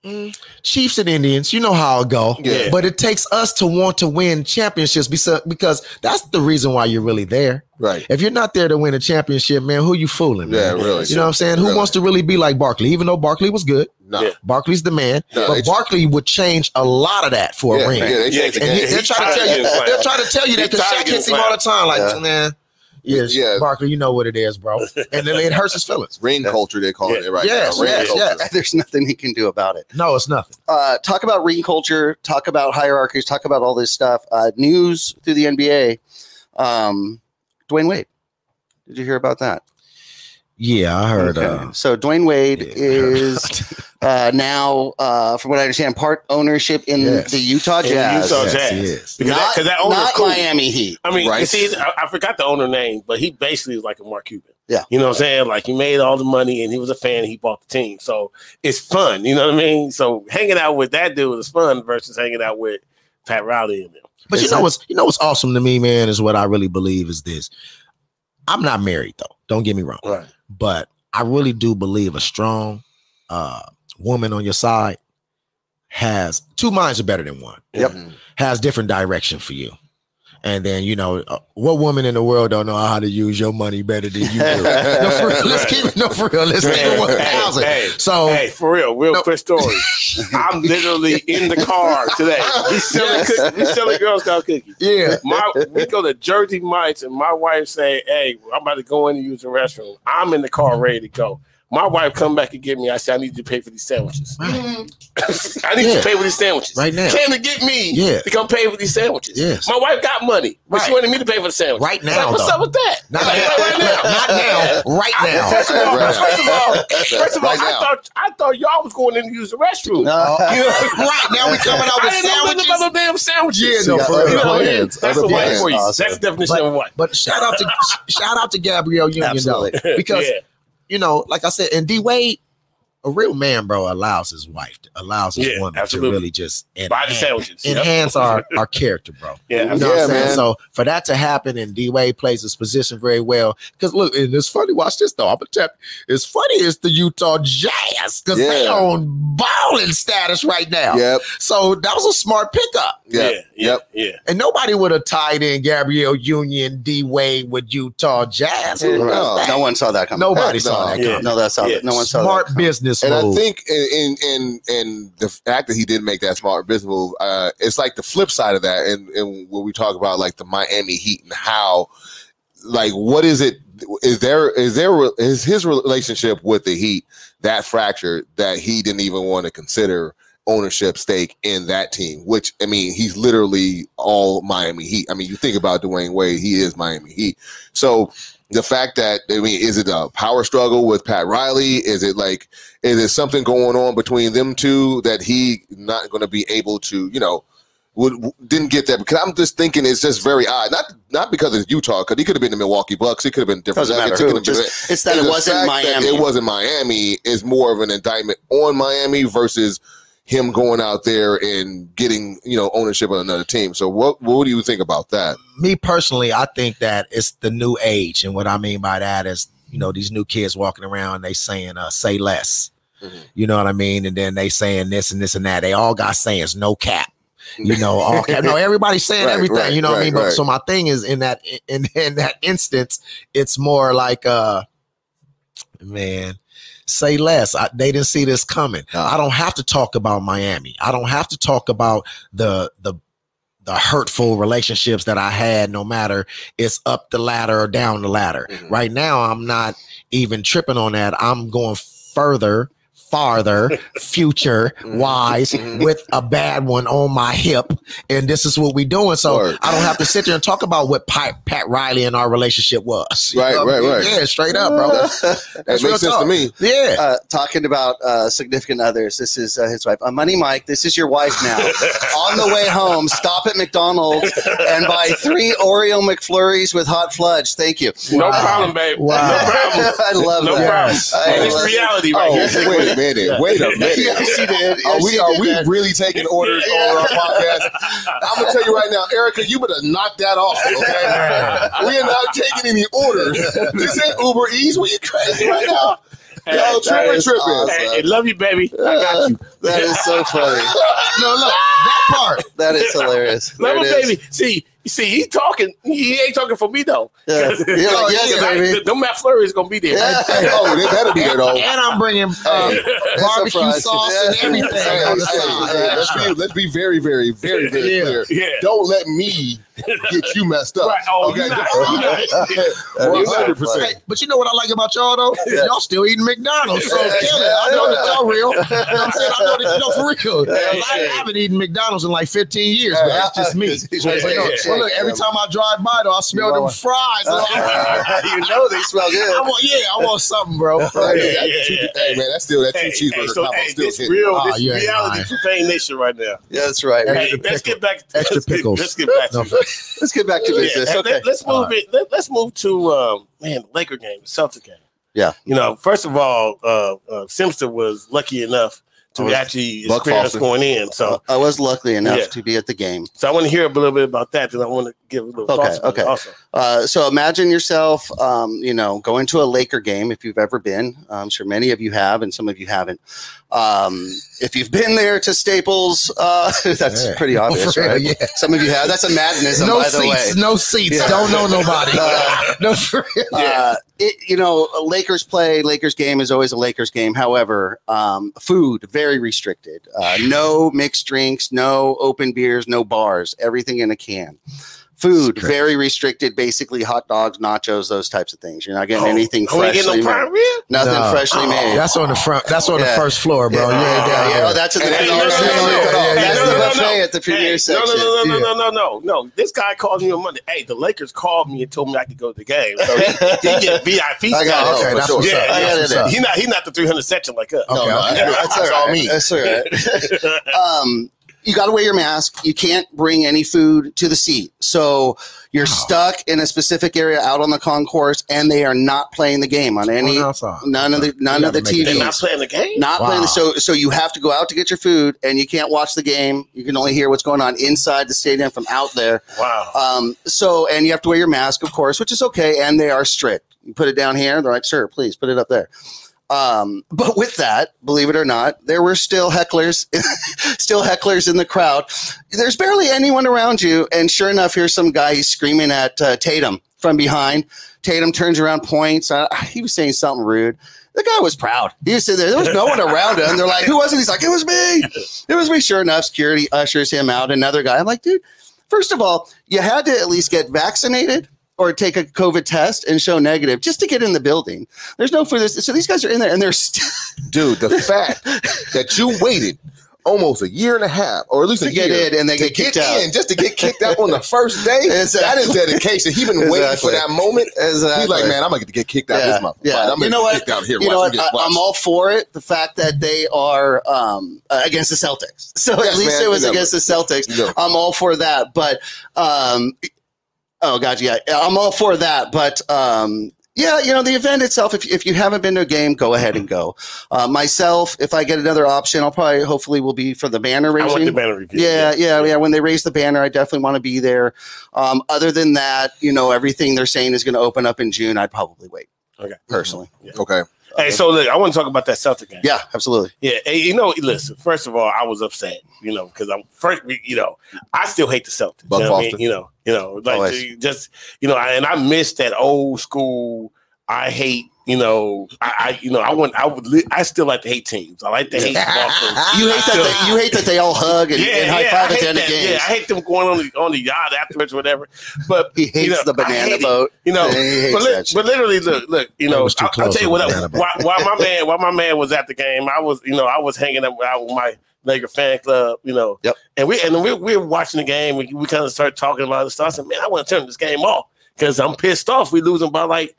Mm, Chiefs and Indians. You know how it go. Yeah. But it takes us to want to win championships because because that's the reason why you're really there. Right. If you're not there to win a championship, man, who you fooling? Yeah, really. You know what I'm saying? Who wants to really be like Barkley? Even though Barkley was good, No. Yeah. Barkley's the man. No, but Barkley would change a lot of that for Yeah, a ring. yeah, they Yeah, changed the And he, game. they're trying to tell you, they're trying to tell you that because tired of Shaq hits him all the time. Like, Yeah. man, yes, Yeah. Barkley, you know what it is, bro. And then it hurts his feelings. Ring culture, they call Yeah. it right Yes, now. Ring yes, culture. yes. There's nothing he can do about it. No, it's nothing. Uh, talk about ring culture. Talk about hierarchies. Talk about all this stuff. Uh, news through the NBA. Um, Dwyane Wade. Did you hear about that? Yeah, I heard. Okay. Uh, so Dwyane Wade yeah. is uh, now, uh, from what I understand, part ownership in Yes. the Utah In the Jazz, Utah yes, Jazz. he is. Because that, not, 'cause that owner's not cool. Miami Heat. I mean, you see, I, I forgot the owner name, but he basically is like a Mark Cuban. Yeah. You know what I'm saying? Like he made all the money and he was a fan. He bought the team. So it's fun. You know what I mean? So hanging out with that dude is fun versus hanging out with Pat Riley and them. But you know what's you know what's awesome to me, man, is what I really believe is this. I'm not married though. Don't get me wrong. Right. But I really do believe a strong uh woman on your side has two minds are better than one. Yep. Mhm. Has different direction for you. And then you know uh, what woman in the world don't know how to use your money better than you do. no, for real, let's keep it. No, for real. Let's keep it one thousand. Hey, So hey, for real, real No. quick story. I'm literally in the car today. We selling, Yes. cookies, we selling Girl Scout cookies. yeah, My we go to Jersey Mike's and my wife say, "Hey, I'm about to go in and use the restroom." I'm in the car ready to go. My wife come back and get me. I said, "I need you to pay for these sandwiches. I need you to pay for these sandwiches Right now. Came to get me Yeah. to come pay for these sandwiches. Yes. My wife got money, but she wanted me to pay for the sandwich. Right now, Like, what's though. up with that? not, Like, now, right now. not now, right now. First of all, Right. first of all, first of all, Right I now. thought I thought y'all was going in to use the restroom. Uh, You know? right now we coming out I with didn't know sandwiches. about damn sandwiches. Yeah, no, for got real. You know what I mean? plans, That's other a white plans. for you. Awesome. That's the definition But- of what. But shout out to shout out to Gabrielle Union Absolutely. though, because yeah. You know, like I said, and D Wade, a real man, bro, allows his wife, allows his Yeah, woman absolutely. to really just buy the enhance, sandwiches. Enhance our our character, bro. Yeah, You know absolutely. what I'm saying? man. So for that to happen, and D Wade plays his position very well. Because look, and it's funny. Watch this though. I'm gonna tell you, it's funny. It's the Utah Jazz because they Yeah. on balling status right now. Yep. So that was a smart pickup. Yep. Yeah, yeah, Yep. yeah. And nobody would have tied in Gabrielle Union, D Wade with Utah Jazz. Who mm-hmm. Yeah. does no one saw that coming. Nobody Heck saw no. that Yeah. coming. No, that's how. Yeah. No one saw Smart that. coming. business And move. I think in, in in in the fact that he did make that smart business move, uh, it's like the flip side of that. And and when we talk about like the Miami Heat and how, like, what is it? Is there is there is his relationship with the Heat that fractured that he didn't even want to consider ownership stake in that team? Which I mean, he's literally all Miami Heat. I mean, you think about Dwyane Wade, he is Miami Heat. So the fact that I mean, is it a power struggle with Pat Riley? Is it like is there something going on between them two that he not going to be able to, you know, would, didn't get that? Because I'm just thinking it's just very odd. Not not because it's Utah, because he could have been the Milwaukee Bucks. He could have been different. Doesn't matter Nuggets, he who. been- Just, it's that it wasn't Miami. It wasn't Miami is more of an indictment on Miami versus him going out there and getting you know ownership of another team. So what what do you think about that? me personally, I think that it's the new age, and what I mean by that is, you know, these new kids walking around, they saying, uh, "Say less," Mhm. you know what I mean, and then they saying this and this and that. They all got sayings, no cap, you know, all cap. No, everybody's saying Right, everything, right, you know what I mean. But right. so my thing is in that in in that instance, it's more like, uh, man. Say less. I, they didn't see this coming. I don't have to talk about Miami. I don't have to talk about the the the hurtful relationships that I had, no matter it's up the ladder or down the ladder. Mhm. Right now, I'm not even tripping on that. I'm going further farther, future wise, with a bad one on my hip, and this is what we doing. So Word. I don't have to sit there and talk about what Pat, Pat Riley and our relationship was. You Right, know I right, mean? right. Yeah, straight up, bro. That That's makes sense talk. to me. Yeah. uh, talking about uh, significant others. This is uh, his wife. Uh, Money Mike, this is your wife now. On the way home, stop at McDonald's and buy three Oreo McFlurries with hot fudge. Thank you. No Wow. problem, babe. Wow. No problem. I love No that. problem. Yes. I And it's love- reality right Oh, here. wait a minute. Wait a minute. Yes, he did. Are we he are did we that. really taking orders on our podcast? I'm gonna tell you right now, Erica, you better knock that off. Okay, we are not taking any orders. This ain't Uber Eats. What you crazy right now? Yo, That tripping, is tripping. awesome. Hey, hey, love you, baby. I got you. That is so funny. No, look, that part. That is hilarious. Love it him, baby. See, see, he talking. He ain't talking for me though. Yeah. You're like, yes, baby. No McFlurry is gonna be there. Yeah. Oh, they better be there though. And I'm bringing um, barbecue surprise. sauce and everything Hey, on the hey, hey, let's be let's be very, very, very, very Yeah. clear. Yeah. Don't let me get you messed up. Right. Oh, okay, you're not. You're one hundred percent. Hey, but you know what I like about y'all though? Y'all still eating McDonald's. So Yeah. kill it. I know that y'all real. You know I'm saying? I know that you know for real. Yeah, I. I haven't eaten McDonald's in like 15 years, but that's just me. He's But, right no, there. but look, every time I drive by though, I smell them fries. you know they smell I good. want, yeah, I want something, bro. Hey, Yeah, that yeah, two- hey, man, that's still that two Hey, cheeseburger hey, so, combo hey, still this real, Ah, this you reality lying. for Nation right now. Yeah, that's right. Hey, Hey, Extra let's get back. Extra pickles. Let's get back to No, it. Let's get back to Yeah, business. hey, Okay. let, us move it. Let, us move to um, man, Laker game, Celtic game. Yeah. You know, first of all, uh, uh, Simpson was lucky enough to I was actually Buck experience Foster. going in. So, I was lucky enough Yeah. to be at the game. so I want to hear a little bit about that. Then I want to give a little Okay, thoughts about okay. Also, Uh, so imagine yourself, um, you know, going to a Laker game if you've ever been. I'm sure many of you have, and some of you haven't. Um, if you've been there to Staples, uh, that's Yeah. pretty obvious, real, right? yeah. Some of you have. That's a madness, no by the seats, way. no seats. Yeah. Don't know nobody. Uh, no, for real. Uh, it, you know, a Lakers play, Lakers game is always a Lakers game. However, um, food very restricted. Uh, no mixed drinks, no open beers, no bars. Everything in a can. Food very restricted. Basically, hot dogs, nachos, those types of things. You're not getting Oh, anything ain't freshly getting no made. Nothing No. freshly made. That's on the front. That's on Yeah. the first floor, bro. Yeah, yeah, yeah. yeah. Oh, that's in the Hey, no, no, no, no, no, yeah, yeah, That's the no, no, buffet no. at the premier no, section. no, no, no, Yeah. no, no, no, no. This guy called me on Monday. Hey, the Lakers called me and told me I could go to the game. So he, he get VIP. I got it. Okay, that's what's Yeah, up. That's what's up. He not he not the 300 section like us. No, no, that's all me. That's all right. um, you got to wear your mask. You can't bring any food to the seat. So you're stuck in a specific area out on the concourse, and they are not playing the game on any none of the none of the gotta make it They're not playing the game. Not Wow. playing the so so you have to go out to get your food, and you can't watch the game. You can only hear what's going on inside the stadium from out there. Wow. Um, so and you have to wear your mask, of course, which is okay, and they are strict. You put it down here, they're like, sir, please put it up there. Um, but with that, believe it or not, there were still hecklers, still hecklers in the crowd. There's barely anyone around you, and sure enough, here's some guy he's screaming at uh, Tatum from behind. Tatum turns around, points. Uh, he was saying something rude. The guy was proud. He was sitting there. There was no one around him. They're like, "Who was it?" He's like, "It was me. It was me." Sure enough, security ushers him out. Another guy. I'm like, dude. First of all, you had to at least get vaccinated or take a COVID test and show negative just to get in the building. There's no for this. So these guys are in there and they're st- Dude, the fact that you waited almost a year and a half, or at least to a get year, in and they get kicked get out. in just to get kicked out on the first day, Exactly. that is dedication. He been waiting for that moment. Exactly. He's like, man, I'm gonna get kicked out Yeah, this month. yeah. I'm You know get what? kicked out here. You Watch know what? get I, I'm all for it. The fact that they are um, uh, against the Celtics. So Yes, at least man. it was You know, against the Celtics. you know. I'm all for that. But um, oh god, yeah, I'm all for that. But um, yeah, you know the event itself. If if you haven't been to a game, go ahead and go. Uh, myself, if I get another option, I'll probably hopefully will be for the banner raising. I raising. want the banner review. Yeah, yeah, yeah. When they raise the banner, I definitely want to be there. Um, other than that, you know, everything they're saying is going to open up in June. I'd probably wait Okay. personally. Okay. Hey, so look, I want to talk about that Celtic game. Yeah, absolutely. Yeah, hey, you know, listen. First of all, I was upset, you know, because I'm first. You know, I still hate the Celtics. You know, what I mean? You know, you know, like Always. just you know, I- and I miss that old school. I hate you know, I, I you know, I want, I would, li- I still like to hate teams. I like to hate Boston. You hate that they, you hate that they all hug and, and high I five at the end of that. games. Yeah, I hate them going on the on the yacht afterwards, or whatever. But he hates you know, the banana hate it. boat. You know, but, li- but literally, look, look. You know, I, I'll tell you what. banana boat. While, while my man, while my man was at the game, I was, you know, I was hanging up out with my Laker fan club. You know, Yep. and we and we, we were watching the game. We, we kind of started talking about the stuff. I said, man, I want to turn this game off because I'm pissed off. We losing by like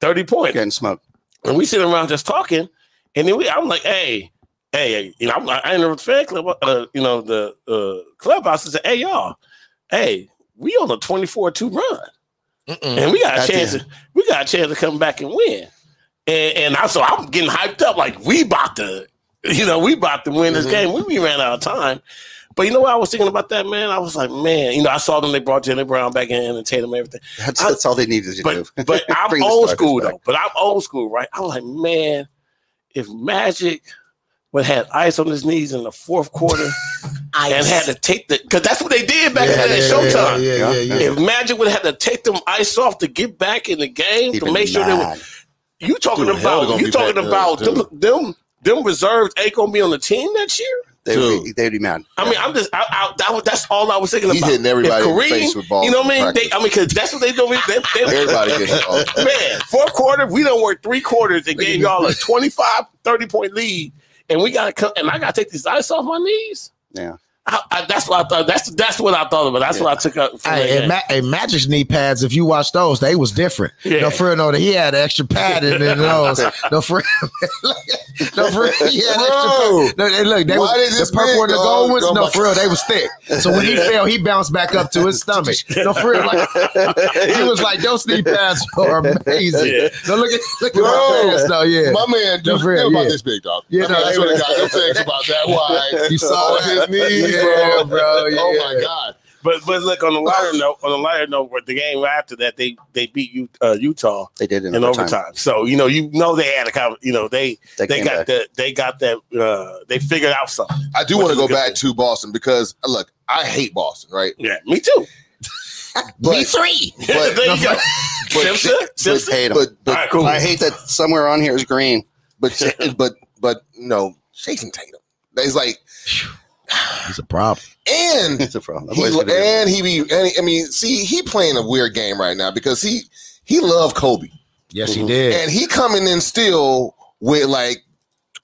thirty points. Getting smoked. and we sitting around just talking, and then we, I'm like, hey, hey, you know, I'm, I interrupt the fan club, uh, you know, the uh, clubhouse. And said, hey, y'all, hey, we on a 24-2 run, and we got a chance, to, we got a chance to come back and win, and and I so I'm getting hyped up like we about to, you know, we about to win this game. We, we ran out of time. But you know what I was thinking about that, man? I was like, man, you know, I saw them, they brought Jaylen Brown back in and Tatum and everything. That's, I- that's all they needed to But do. but I'm old school back. though. But I'm old school, right? I'm like, man, if Magic would have had ice on his knees in the fourth quarter and had to take the because that's what they did back in the day, Showtime. Yeah, yeah, yeah, yeah. If Magic would have had to take them ice off to get back in the game He'd to make sure they were you talking Dude, about you talking about them, them them reserves ain't gonna be on the team next year. They would be, they'd be mad. I mean, I'm just I, I, that that's all I was thinking He's about. hitting everybody If in the face with balls You know what I mean? They. I mean, because that's what they do. They, they, Everybody getting hit all the time. Man, fourth quarter, we don't work three quarters and gave y'all a 25, 30 point lead. And we gotta come and I gotta take these ice off my knees. Yeah. I, I, that's what I thought. That's that's what I thought about. That's what I took up. From Hey, that and, Ma- and Magic's knee pads, if you watch those, they was different. Yeah. No, for no, he had extra padding in those. No, for no, for he had Bro, extra. No, they, look, they why was the purple big and the gold ones. No, back- for real, they was thick. So when he fell, he bounced back up to his stomach. No, for real, like he was like, those knee pads are amazing. Yeah. No, look at look at Bro, my pants. No, yeah. My man, No, dude, for real, they're about this big dog. Yeah, I no, mean, I they swear to were- God, them things about that wide. You saw his knees, Yeah, bro. bro, Oh my God. but but look on the lighter note, on the lighter note, with the game after that, they they beat U, uh, Utah They did in, in overtime. overtime. So you know, you know they had a con- you know they They, they got back. that they got that uh, they figured out something. I do want to go back thing. to Boston because uh, look, I hate Boston, right? Yeah, me too. But, three. but, there you go. but- Simpson, But Simpson. but, but, right, cool. I hate that somewhere on here is green. but, but, but, no, Jayson Tatum. It's like, He's a problem. and It's a problem. He, boy's gonna be- and he be, and he- I mean, see, he playing a weird game right now because he he loved Kobe, Yes, Mhm. he did. and he coming in still with like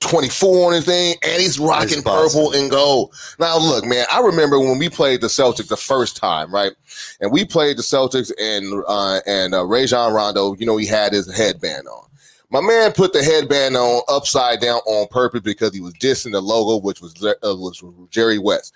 24 on his thing, and he's rocking He's purple and gold. Now, look, man, I remember when we played the Celtics the first time, right? And we played the Celtics, and uh, and uh, Rajon Rondo, you know, he had his headband on. My man put the headband on upside down on purpose because he was dissing the logo, which was uh, was Jerry West.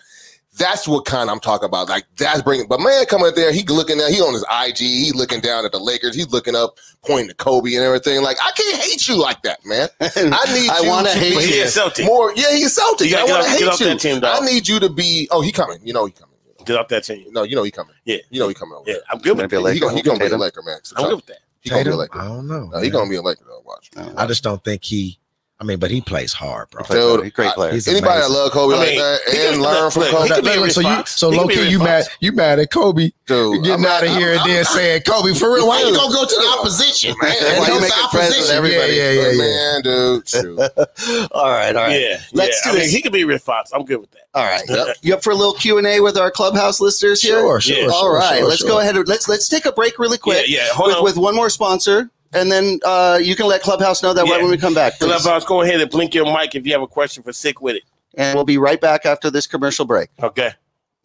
That's what kind I'm talking about. Like that's bringing. But man, coming there, he looking at he on his IG, he looking down at the Lakers, he's looking up, pointing to Kobe and everything. Like I can't hate you like that, man. I need. I wanna hate be But he is Celtic. more. Yeah, he's Celtic. You I want to off- get hate you. that team. I need you to be. Oh, he coming. You know he coming. Get off that team. No, you know he coming. Yeah. You know he coming. Over Yeah, there. I'm good Gonna with be that. Laker. He gonna, he gonna be a Laker, man. So I'm good with that. He gonna be a Laker. I don't know. No, he gonna be a Laker. Though. Watch. I just don't think he. I mean, but he plays hard, bro. Dude, hard. He's a great player. He's Anybody that love Kobe I like mean, that he and learn look, from Kobe, he could be a Look, so you, so He low key, Rick you mad, you mad at Kobe dude. getting I'm out of not- here and I'm- then saying Kobe for real. Why you gonna go to the opposition, man? Why you Go to making friends with everybody? Yeah, yeah, yeah, yeah. man, dude. Shoot. all right, all right. Yeah, Let's yeah. do I mean, this. he could be Rick Fox. I'm good with that. All right. Yep. You up for a little Q and A with our clubhouse listeners here? Sure, sure, Yeah. sure. All right. sure, let's sure. go ahead. And, let's let's take a break really quick. Yeah, yeah. Hold with, on. with one more sponsor, and then uh, you can let Clubhouse know that right when we come back. please. Clubhouse, go ahead and blink your mic if you have a question for Sik-Wit-It. And we'll be right back after this commercial break. Okay.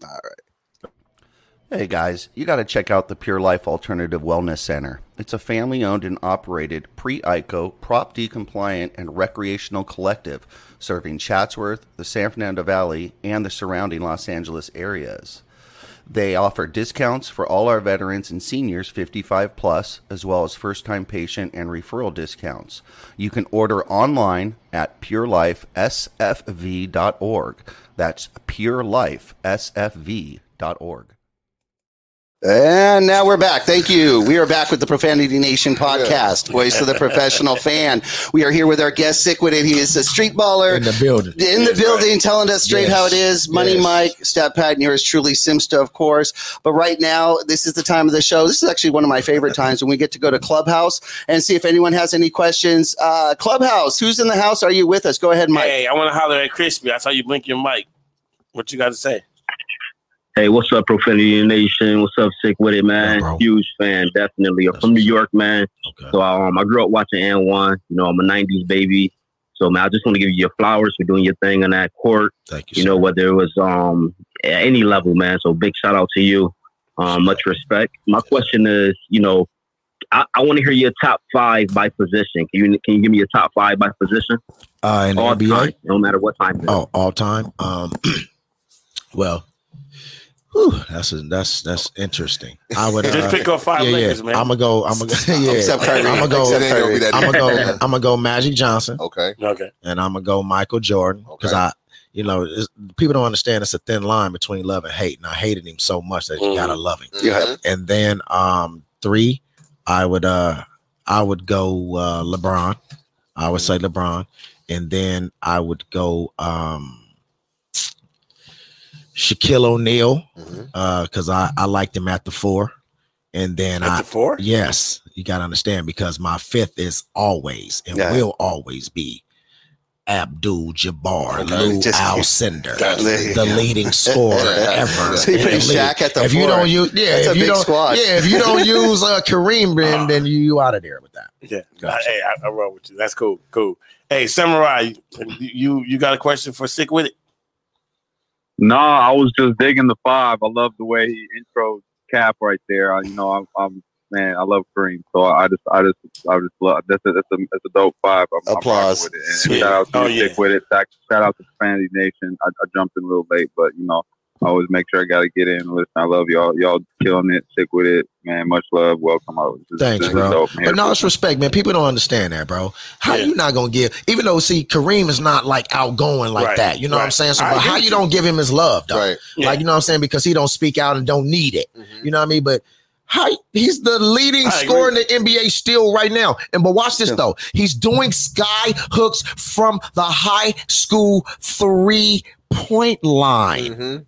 All right. Hey guys, you got to check out the Pure Life Alternative Wellness Center. It's a family owned and operated pre ICO, Prop D compliant, and recreational collective serving Chatsworth, the San Fernando Valley, and the surrounding Los Angeles areas. They offer discounts for all our veterans and seniors 55 plus, as well as first time patient and referral discounts. You can order online at purelifesfv.org. That's purelifesfv.org. And now we're back. Thank you. We are back with the Profanity Nation podcast, voice of the professional fan. We are here with our guest, Sik-Wit-It. He is a street baller in the building. in the building, telling us straight Yes. how it is. Money Yes. Mike, Stat Pat, and yours truly, Simsta, of course. But right now, this is the time of the show. This is actually one of my favorite times when we get to go to Clubhouse and see if anyone has any questions. Uh, Clubhouse, who's in the house? Are you with us? Go ahead, Mike. Hey, I want to holler at Crispy. I saw you blink your mic. What you got to say? Hey, what's up, Profanity Nation? What's up, Sik-Wit-It, man? Yeah. Huge fan, definitely. I'm from New York, man. Okay. So um, I grew up watching AND1. You know, I'm a 90s baby. So, man, I just want to give you your flowers for doing your thing on that court. Thank you. You sir. know, whether it was um at any level, man. So, big shout out to you. Um, much respect. My question is, you know, I, I want to hear your top five by position. Can you can you give me your top five by position? uh, in All NBA. time, no matter what time. Oh, all time. Um, well, whew, that's a, that's that's interesting. I would Just uh, pick up five yeah, Lakers, yeah. man. I'm gonna go. I'm gonna yeah. Except Kyrie. I'm gonna go. It ain't gonna be that I'm gonna go. I'm gonna go Magic Johnson, Okay. okay. and I'm gonna go Michael Jordan because Okay. I, you know, people don't understand it's a thin line between love and hate, and I hated him so much that you Mhm. gotta love him. Yeah. And then um three, I would uh I would go uh LeBron. I would say LeBron. And then I would go um Shaquille O'Neal, Mhm. uh, because I, I liked him at the four. And then At I the four? yes, you gotta understand because my fifth is always and Yeah. will always be Abdul Jabbar Okay. Lou Just- Alcindor, the leading scorer ever. So you put. Shaq at the if you four. don't use yeah, That's if you big don't squad. yeah, if you don't use uh, Kareem, then then you, you out of there with that. Yeah. Gotcha. Hey, I, I roll with you. That's cool. Cool. Hey, Samurai, you you got a question for Sik-Wit-It? No, I was just digging the five. I love the way he intros Cap right there. I, you know, I'm, I'm man, I love Kareem. So I just, I just, I just love. That's a, that's a, that's a dope five. I'm, I'm Applause. with it. And Sweet. shout out to Oh, yeah. With it. Shout out to Profanity Nation. I, I jumped in a little late, but you know, always make sure I got to get in. Listen, I love y'all. Y'all killing it. Stick with it, man. Much love. Welcome. out. This Thanks, this bro. dope. I'm But no, it's respect, man. People don't understand that, bro. How Yeah. you not gonna give? Even though, see, Kareem is not like outgoing like Right, that. You know what I'm saying? So, but how you you. don't give him his love, though? Right. Yeah. Like you know what I'm saying? Because he don't speak out and don't need it. Mhm. You know what I mean? But how he's the leading scorer in the NBA still right now. And but watch this Yeah. though. He's doing sky hooks from the high school three point line. Mhm.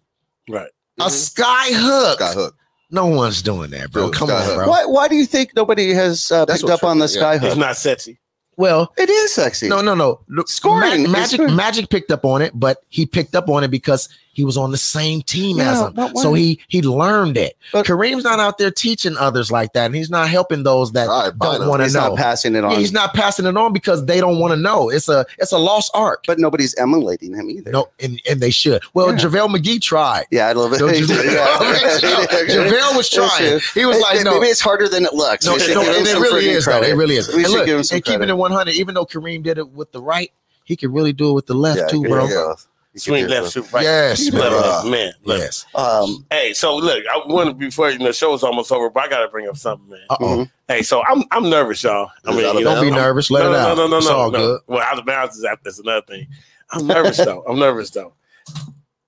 Right. A sky hook. Got hooked. No one's doing that, bro. Dude, Come on, hook. bro. Why, why do you think nobody has uh, That's picked up on the tripping, sky It's hook? not sexy. Well, It is sexy. No, no, no. Look, Scoring Ma- Magic. Magic picked up on it, but he picked up on it because he was on the same team Yeah, as him. So he he learned it. But- Kareem's not out there teaching others like that, and he's not helping those that All right, fine. don't want to He's know. not passing it on. Yeah, he's not passing it on because they don't want to know. It's a it's a lost art. but nobody's emulating him either. no, and, and they should. Well, Yeah. JaVale McGee tried. Yeah, I love it. Don't Yeah. JaVale was trying. He was like, no, maybe it's harder than it looks. no, We no, and it really freaking is though. It really is. We and should look, give him some and keeping it 100, even though Kareem did it with the right, he could really do it with the left Yeah, too, yeah, bro. yeah. Swing left, shoot right. Yes, man. left, man. left. Yes. Um, Hey, so look, I wanted before you know, the show's almost over, but I gotta bring up something, man. Uh oh. Hey, so I'm I'm nervous, y'all. I mean, it out you know, Don't be I'm- nervous. Let no, it no, out. No, no, it's no, all no. good. Well, out of bounds is that's another thing. I'm nervous though. I'm nervous though.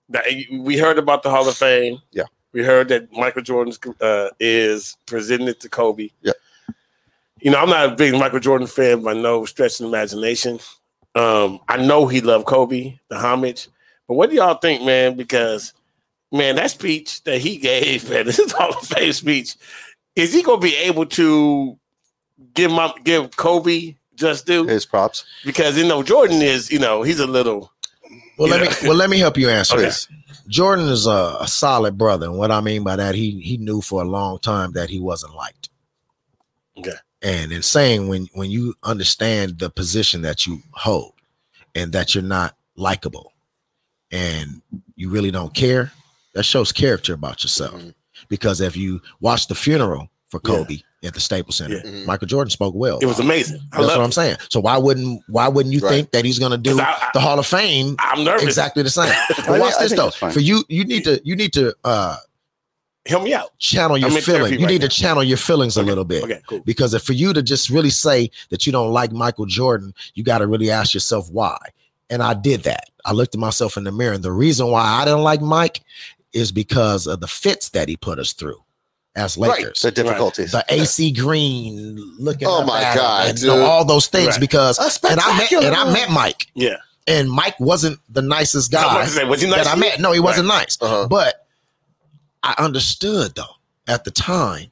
That- we heard about the Hall of Fame. Yeah. We heard that Michael Jordan uh, is presented to Kobe. Yeah. You know, I'm not a big Michael Jordan fan by no stretch of imagination. Um, I know he loved Kobe, the homage. But what do y'all think, man? Because man, that speech that he gave, man, this is Hall of Fame speech. Is he gonna be able to give my give Kobe just do his props. Because you know, Jordan is, you know, he's a little Well, let Yeah. me well let me help you answer Okay. this. Jordan is a, a solid brother, and what I mean by that, he he knew for a long time that he wasn't liked. Okay. And in saying when when you understand the position that you hold, and that you're not likable, and you really don't care, that shows character about yourself. Mhm. Because if you watch the funeral for Yeah. Kobe at the Staples Center, Yeah. Mhm. Michael Jordan spoke well. it was amazing. I That's love what I'm saying. So why wouldn't why wouldn't you Right. think that he's going to do I- I- the Hall of Fame I'm nervous. exactly the same. But watch this though. For you, you need to you need to uh Help me out. channel your I'm feeling. You right need now. to channel your feelings Okay. a little bit. Okay, cool. Because if for you to just really say that you don't like Michael Jordan, you got to really ask yourself why. And I did that. I looked at myself in the mirror, and the reason why I didn't like Mike is because of the fits that he put us through. as Right. Lakers. The difficulties. The AC Green looking. Oh my God, and, you know, all those things Right. because and I met and I met Mike Yeah. and Mike wasn't the nicest I guy to say, was he nice that I met. No, he wasn't nice. Uh-huh. But I understood though at the time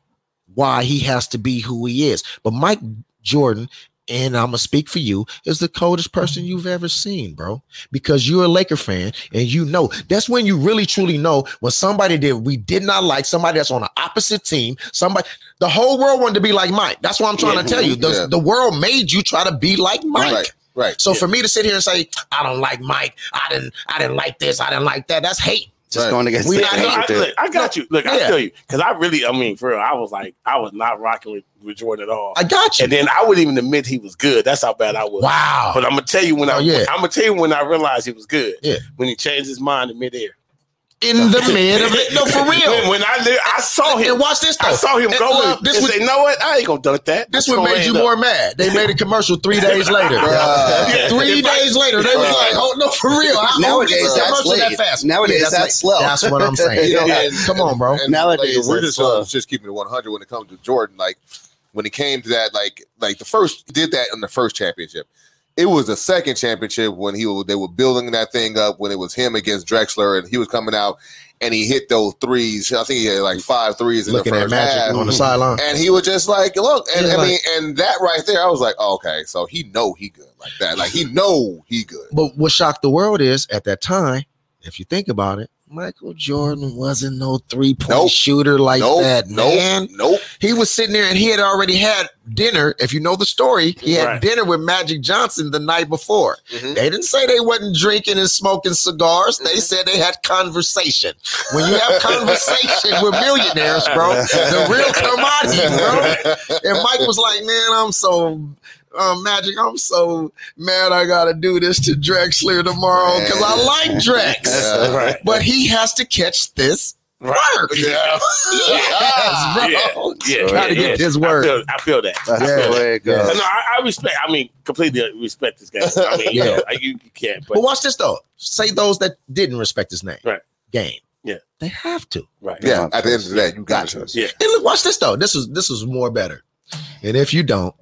why he has to be who he is. But Mike Jordan, and I'm gonna speak for you, is the coldest person mm-hmm. you've ever seen, bro. Because you're a Laker fan and you know that's when you really truly know when somebody that we did not like, somebody that's on the opposite team, somebody the whole world wanted to be like Mike. That's what I'm trying Yeah. to tell you. Mm-hmm. The, Yeah. the world made you try to be like Mike. Right. Right. So for me to sit here and say, I don't like Mike, I didn't, I didn't like this, I didn't like that, that's hate. Just Right. going against We the not No, I, look, I got you. Look, I Yeah. feel you because I really, I mean, for real, I was like, I was not rocking with, with Jordan at all. I got you. and then I wouldn't even admit he was good. That's how bad I was. wow. But I'm gonna tell you when oh, I, Oh, yeah. I'm gonna tell you when I realized he was good. Yeah. When he changed his mind in midair. In the mid of it. No, for real. when I li- I saw him, And watch this though. I saw him And go look, up This and was say, "You know what? I ain't gonna dunk that." this That's what made you up." more mad. They made a commercial three days later. Bruh. Three If I- days later, they was like, "Oh no, for real." How Nowadays, old is that's commercial that fast? Nowadays, Yeah, that's late. slow. That's what I'm saying. You know, Yeah. Come on, bro. And Nowadays, like, we're just, slow. uh, just keeping it 100 when it comes to Jordan. Like when it came to that, like like the first did that in the first championship. It was the second championship when he was, they were building that thing up when it was him against Drexler and he was coming out and he hit those threes. I think he had like five threes in Looking the at first half. on the sideline. And he was just like, look, and I like- mean, and that right there, I was like, oh, okay, so he know he good like that. Like he know he good. But what shocked the world is at that time, if you think about it, Michael Jordan wasn't no three point Nope. shooter like nope, that, nope, man. nope. He was sitting there and he had already had dinner. If you know the story, he had Right. dinner with Magic Johnson the night before. Mhm. They didn't say they wasn't drinking and smoking cigars. They said they had conversation. When you have conversation with millionaires, bro, the real commodity, bro. And Mike was like, "Man, I'm so." Um, Magic, I'm so mad I gotta do this to Drexler tomorrow because I like Drex. Yeah. Right. But he has to catch this Right. work. Yeah. Yes, bro. Yeah, yeah, Gotta yeah. get his I word. feel, I feel that. That's Yeah. the way it goes. No, I, I respect. I mean, completely respect this guy. I mean, you Yeah. know, you, you can't. But, But watch this though. Say those that didn't respect his name. Right. Game. Yeah. They have to. right. Yeah, at the end of the day, you got to. Yeah. And look, watch this though. This is this is more better. And if you don't,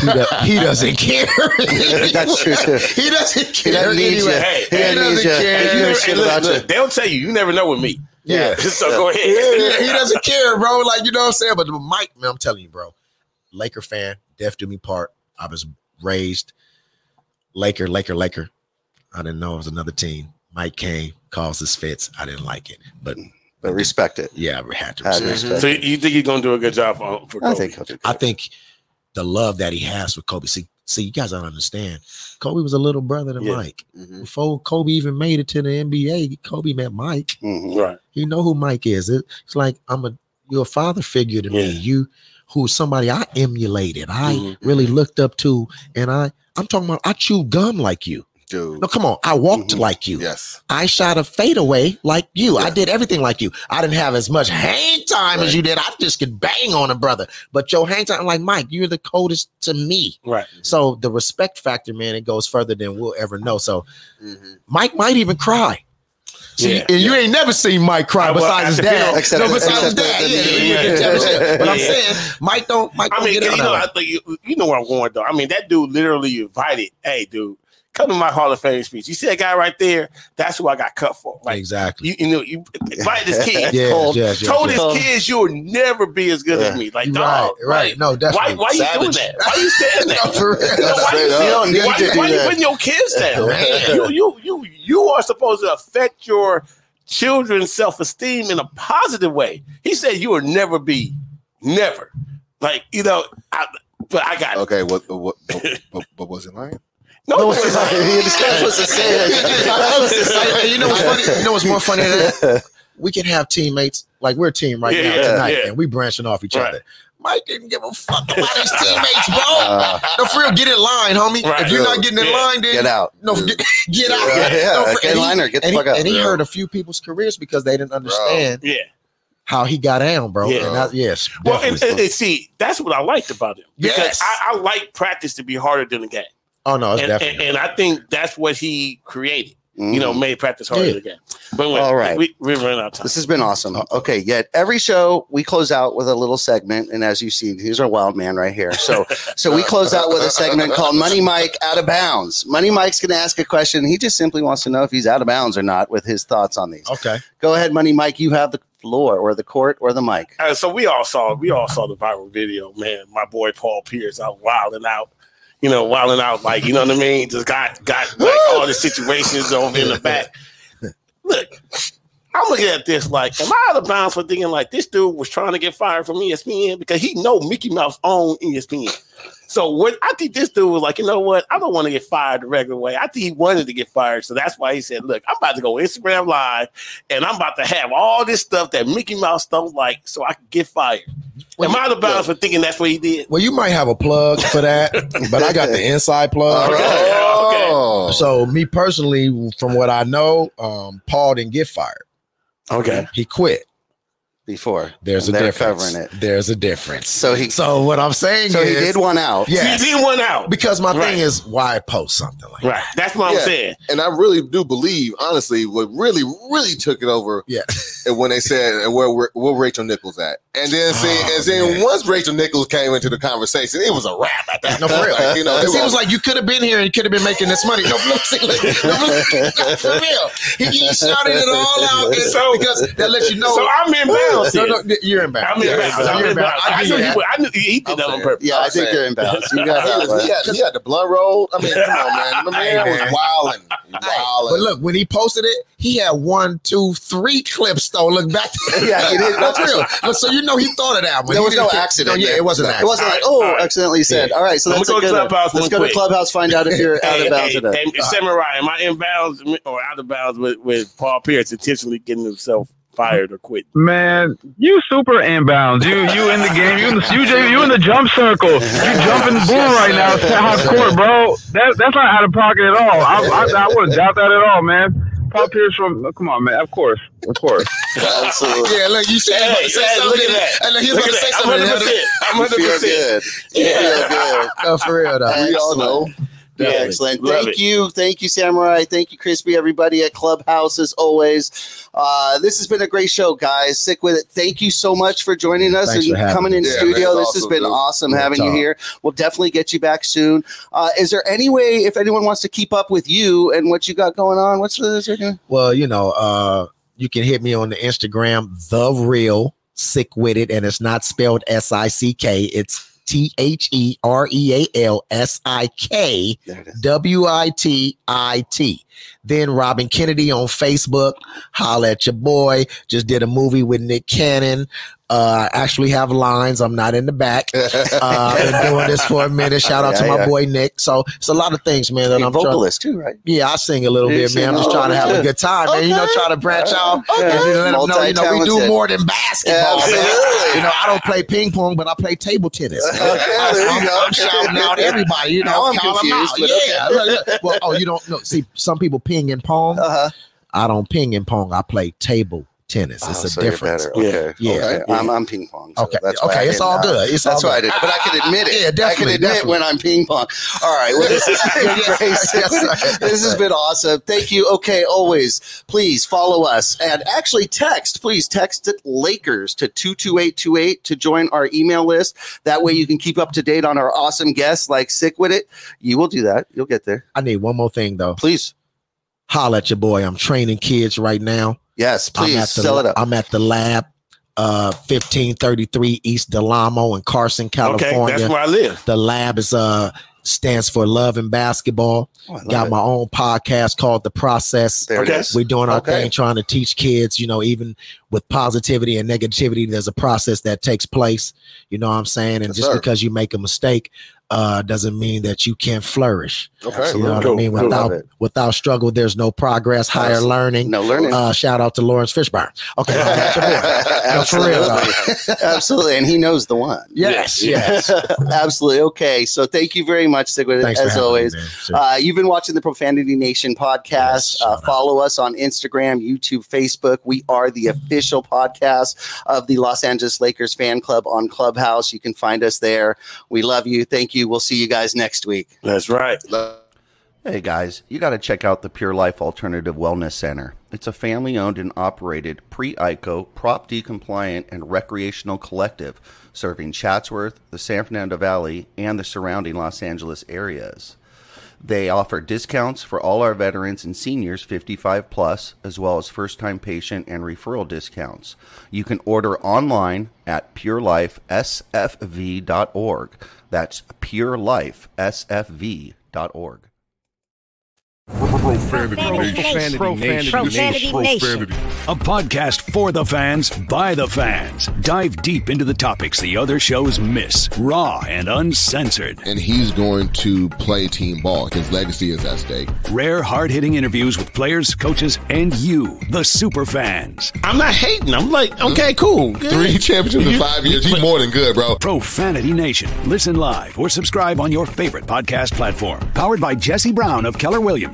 he, do- he doesn't care. That's true, too. He doesn't He care. doesn't need you. anyway. Hey, He he doesn't doesn't you. care. He You never- shit look, about look, you. They'll tell you. You never know with me. Yeah. so go ahead. Yeah, he doesn't care, bro. Like you know what I'm saying. But Mike, man, I'm telling you, bro. Laker fan, death do me part. I was raised Laker, Laker, Laker. I didn't know it was another team. Mike came, calls his fits. I didn't like it, but But respect it. yeah, I had to Had to respect. respect So you think he's gonna do a good job for, for Kobe? I think he'll do I think the love that he has for Kobe. See, see, you guys don't understand. Kobe was a little brother to Yeah. Mike. Mhm. Before Kobe even made it to the NBA, Kobe met Mike. Mhm. Right. You know who Mike is. It- It's like I'm a you're a father figure to me. You who's somebody I emulated. I Mhm. really looked up to, and I I'm talking about I chew gum like you. Dude. No, come on, I walked Mhm. like you. Yes. I shot a fadeaway like you. I did everything like you. I didn't have as much hang time as you did. I just could bang on a brother. But your hang time, like Mike, you're the coldest to me. Right. So the respect factor, man, it goes further than we'll ever know. So Mhm. Mike might even cry. See, Yeah, and you ain't never seen Mike cry well, besides his dad. Except- no, besides his dad. Yeah, yeah, yeah, yeah, championship. But I'm yeah. saying Mike don't. Mike I don't mean, get you know, of I think you, you know where I'm going though. I mean, that dude literally invited, hey, dude, come to my Hall of Fame speech. You see that guy right there? That's who I got cut for. Like, exactly. you, you know, you invited his kids. Yes, cold. yes, yes, told yes. his kids you'll never be as good as me. Like, right, dog, right. like, No, why, definitely. why you doing that? Why you saying that? No, for real. You why you, up. saying- You don't why, to do why you that. putting your kids down? You, you, you, you are supposed to affect your children's self-esteem in a positive way. He said you will never be, never. Like, you know, I, but I got. Okay, what what what, what, what was it like? No, No, that's what's to say. That's what's to say. You know what's funny? You know what's more funny than that? We can have teammates like we're a team right Yeah, now yeah, tonight, yeah. and we branching off each Right. other. Mike didn't give a fuck about his teammates, bro. Uh, no, for real, get in line, homie. Right. if you're not getting in Yeah. line, then get out. no, get, get out. Yeah, yeah. No, for- Get in line or get the and he, out. and he Yeah. hurt a few people's careers because they didn't understand Yeah. how he got down, bro. Yeah. And that, yes, Well, and, and- and see, that's what I liked about him. Because Yes. I, I like practice to be harder than the game. Oh no, it's And, definitely. and, and I think that's what he created. you know, Mhm. made practice harder Yeah. again. But anyway, All right. we we run out of time. This has been awesome. Okay, yet every show we close out with a little segment, and as you see, here's our wild man right here. So, so we close out with a segment called Money Mike Out of Bounds. Money Mike's going to ask a question. He just simply wants to know if he's out of bounds or not with his thoughts on these. Okay, go ahead, Money Mike. You have the floor, or the court, or the mic. Uh, so we all saw we all saw the viral video, man. My boy Paul Pierce out wilding out, you know, wilding out like you know what I mean. Just got got like all the situations over in the back. Look, I'm looking at this like, am I out of bounds for thinking like this dude was trying to get fired from ESPN because he know Mickey Mouse own ESPN. So what I think this dude was like, you know what? I don't want to get fired the regular way. I think he wanted to get fired. So that's why he said, Look, I'm about to go Instagram live and I'm about to have all this stuff that Mickey Mouse don't like so I can get fired. Am I out of bounds for thinking that's what he did? Well, you might have a plug for that, but I got the inside plug. All right. Oh. So, me personally, from what I know, um, Paul didn't get fired. Okay. He quit. Before There's a difference. covering it. There's a difference. So he. So what I'm saying So is, he did one out. Yes. He did one out. Because my Right. thing is, why post something like Right. That's what I'm saying. And I really do believe, honestly, what really, really took it over. Yeah. And when they said, "And where where, where Rachel Nichols at?" And then oh, see, Oh, and then man. once Rachel Nichols came into the conversation, it was a wrap at that. No, for real. Like, you know, it he was like, you could have been here and you could have been making this money. No, look, see, look, look, look, for real. He, he shouted it all out. And So- because that lets you know. So I'm in bounds. No, no, you're in bounds. I'm in You're bounds. I'm You're in bounds. I give knew you he that. would- I knew he did that on purpose. Yeah, I think you're in bounds. You got he, that was, he, had, he had the blunt roll. I mean, come on, man. My Hey, man man. was wilding, wilding. But look, when he posted it, he had one, two, three clips though. Look back. Yeah, he did. No, real. Look, so you know he thought of that one. There was no accident. No, yeah, it wasn't an It wasn't like, oh, accidentally said. All right, so I'm that's gonna a go to good one. Clubhouse Let's go to quick. Clubhouse, find out if you're out of bounds hey, or not. Samurai, am I in bounds or out of bounds with, with Paul Pierce intentionally getting himself fired or quit? Man, you super inbounds. You you in the game. You in the you, you in the jump circle. You jumping the boom right now. It's half court, bro. That that's not out of pocket at all. I I, I wouldn't doubt that at all, man. Paul Pierce from come on, man. Of course, of course. Absolutely. Yeah, look, you said Hey, hey, say hey, something. look at that. And he was Look going at to say that. I'm something. 100%. I'm 100%. good. You feel good. No, for real though. we all know. Yeah, Yeah, excellent. love Thank it. you. Thank you, Samurai. Thank you, Crispy, everybody at Clubhouse, as always. Uh, this has been a great show, guys. Sik-Wit-It. Thank you so much for joining us Thanks and coming in. Yeah, studio. man, this it's has been dude. awesome Real having you here. We'll definitely get you back soon. Uh, is there any way, if anyone wants to keep up with you and what you got going on, what's the is Well, you know, uh, you can hit me on the Instagram, the real sick with it, and it's not spelled S I C K. It's T H E R E A L S I K There it is. W I T I T. Then Robin Kennedy on Facebook. Holla at your boy. Just did a movie with Nick Cannon. Uh, I actually have lines. I'm not in the back. Uh, been doing this for a minute. Shout out to my yeah. boy Nick. So it's a lot of things, man. That You're I'm trying. vocalist too, right? Yeah, I sing a little You bit, sing man. I'm just trying to have a good time, man. You know, Okay. try to branch out. Okay. And you let them know, you know, we do more than basketball. man. Absolutely. You know, I don't play ping pong, but I play table tennis. Okay, I'm. I'm shouting out everybody. You know, Now I'm confused, yeah. okay. Well, oh, you don't know. See, some people ping and pong. Uh-huh. I don't ping and pong. I play table tennis. It's Oh, a so difference. Okay. Yeah. Okay. Yeah. I'm, I'm ping pong. so Okay. That's Okay. It's all good. It's That's all why I did. But I can admit it. Yeah, definitely, I can admit definitely. when I'm ping pong. All right. Well, this, is Yes, yes, this has been awesome. Thank you. Okay. Always, please follow us and actually text. Please text it Lakers to two two eight two eight to join our email list. That way, you can keep up to date on our awesome guests like Sik-Wit-It. You will do that. You'll get there. I need one more thing though. Please. Holla at your boy. I'm training kids right now. Yes. I'm Please at the, sell it up. I'm at the lab, uh, 1533 East Del Amo in Carson, Okay, California. that's where I live. the lab is uh stands for Love and Basketball. Oh, Got it. my own podcast called The Process. There Okay. We're doing our Okay. thing, trying to teach kids, you know, even with positivity and negativity, there's a process that takes place. You know what I'm saying? And Yes, just sir. because you make a mistake uh, doesn't mean that you can't flourish. Okay. You know what I mean? Without Love without struggle, there's no progress, higher Absolutely. learning. No learning. Uh, shout out to Laurence Fishburne. Okay, holla at your boy. No, for real. Absolutely. Absolutely. And he knows the one. Yes, yes. Absolutely. Okay. So thank you very much, Sigrid, Thanks for as having always. me. Sure. Uh, you've been watching the Profanity Nation podcast. Yes, uh, out. follow us on Instagram, YouTube, Facebook. We are the official podcast of the Los Angeles Lakers fan club on Clubhouse. You can find us there. We love you. Thank you. We'll see you guys next week. That's right. Hey guys, you got to check out the Pure Life Alternative Wellness Center. It's a family owned and operated pre ICO, Prop D compliant, and recreational collective serving Chatsworth, the San Fernando Valley, and the surrounding Los Angeles areas. They offer discounts for all our veterans and seniors 55 plus, as well as first time patient and referral discounts. You can order online at purelifesfv.org. That's purelifesfv.org. Profanity Profanity Nation. Nation. Profanity Profanity Nation. Nation. A podcast for the fans, by the fans. Dive deep into the topics the other shows miss, raw and uncensored. And he's going to play team ball. His legacy is at stake. Rare, hard hitting interviews with players, coaches, and you, the super fans. I'm not hating. I'm like, okay, cool. good. Three championships in five years. He's more than good, bro. Profanity Nation. Listen live or subscribe on your favorite podcast platform. Powered by Jesse Brown of Keller Williams.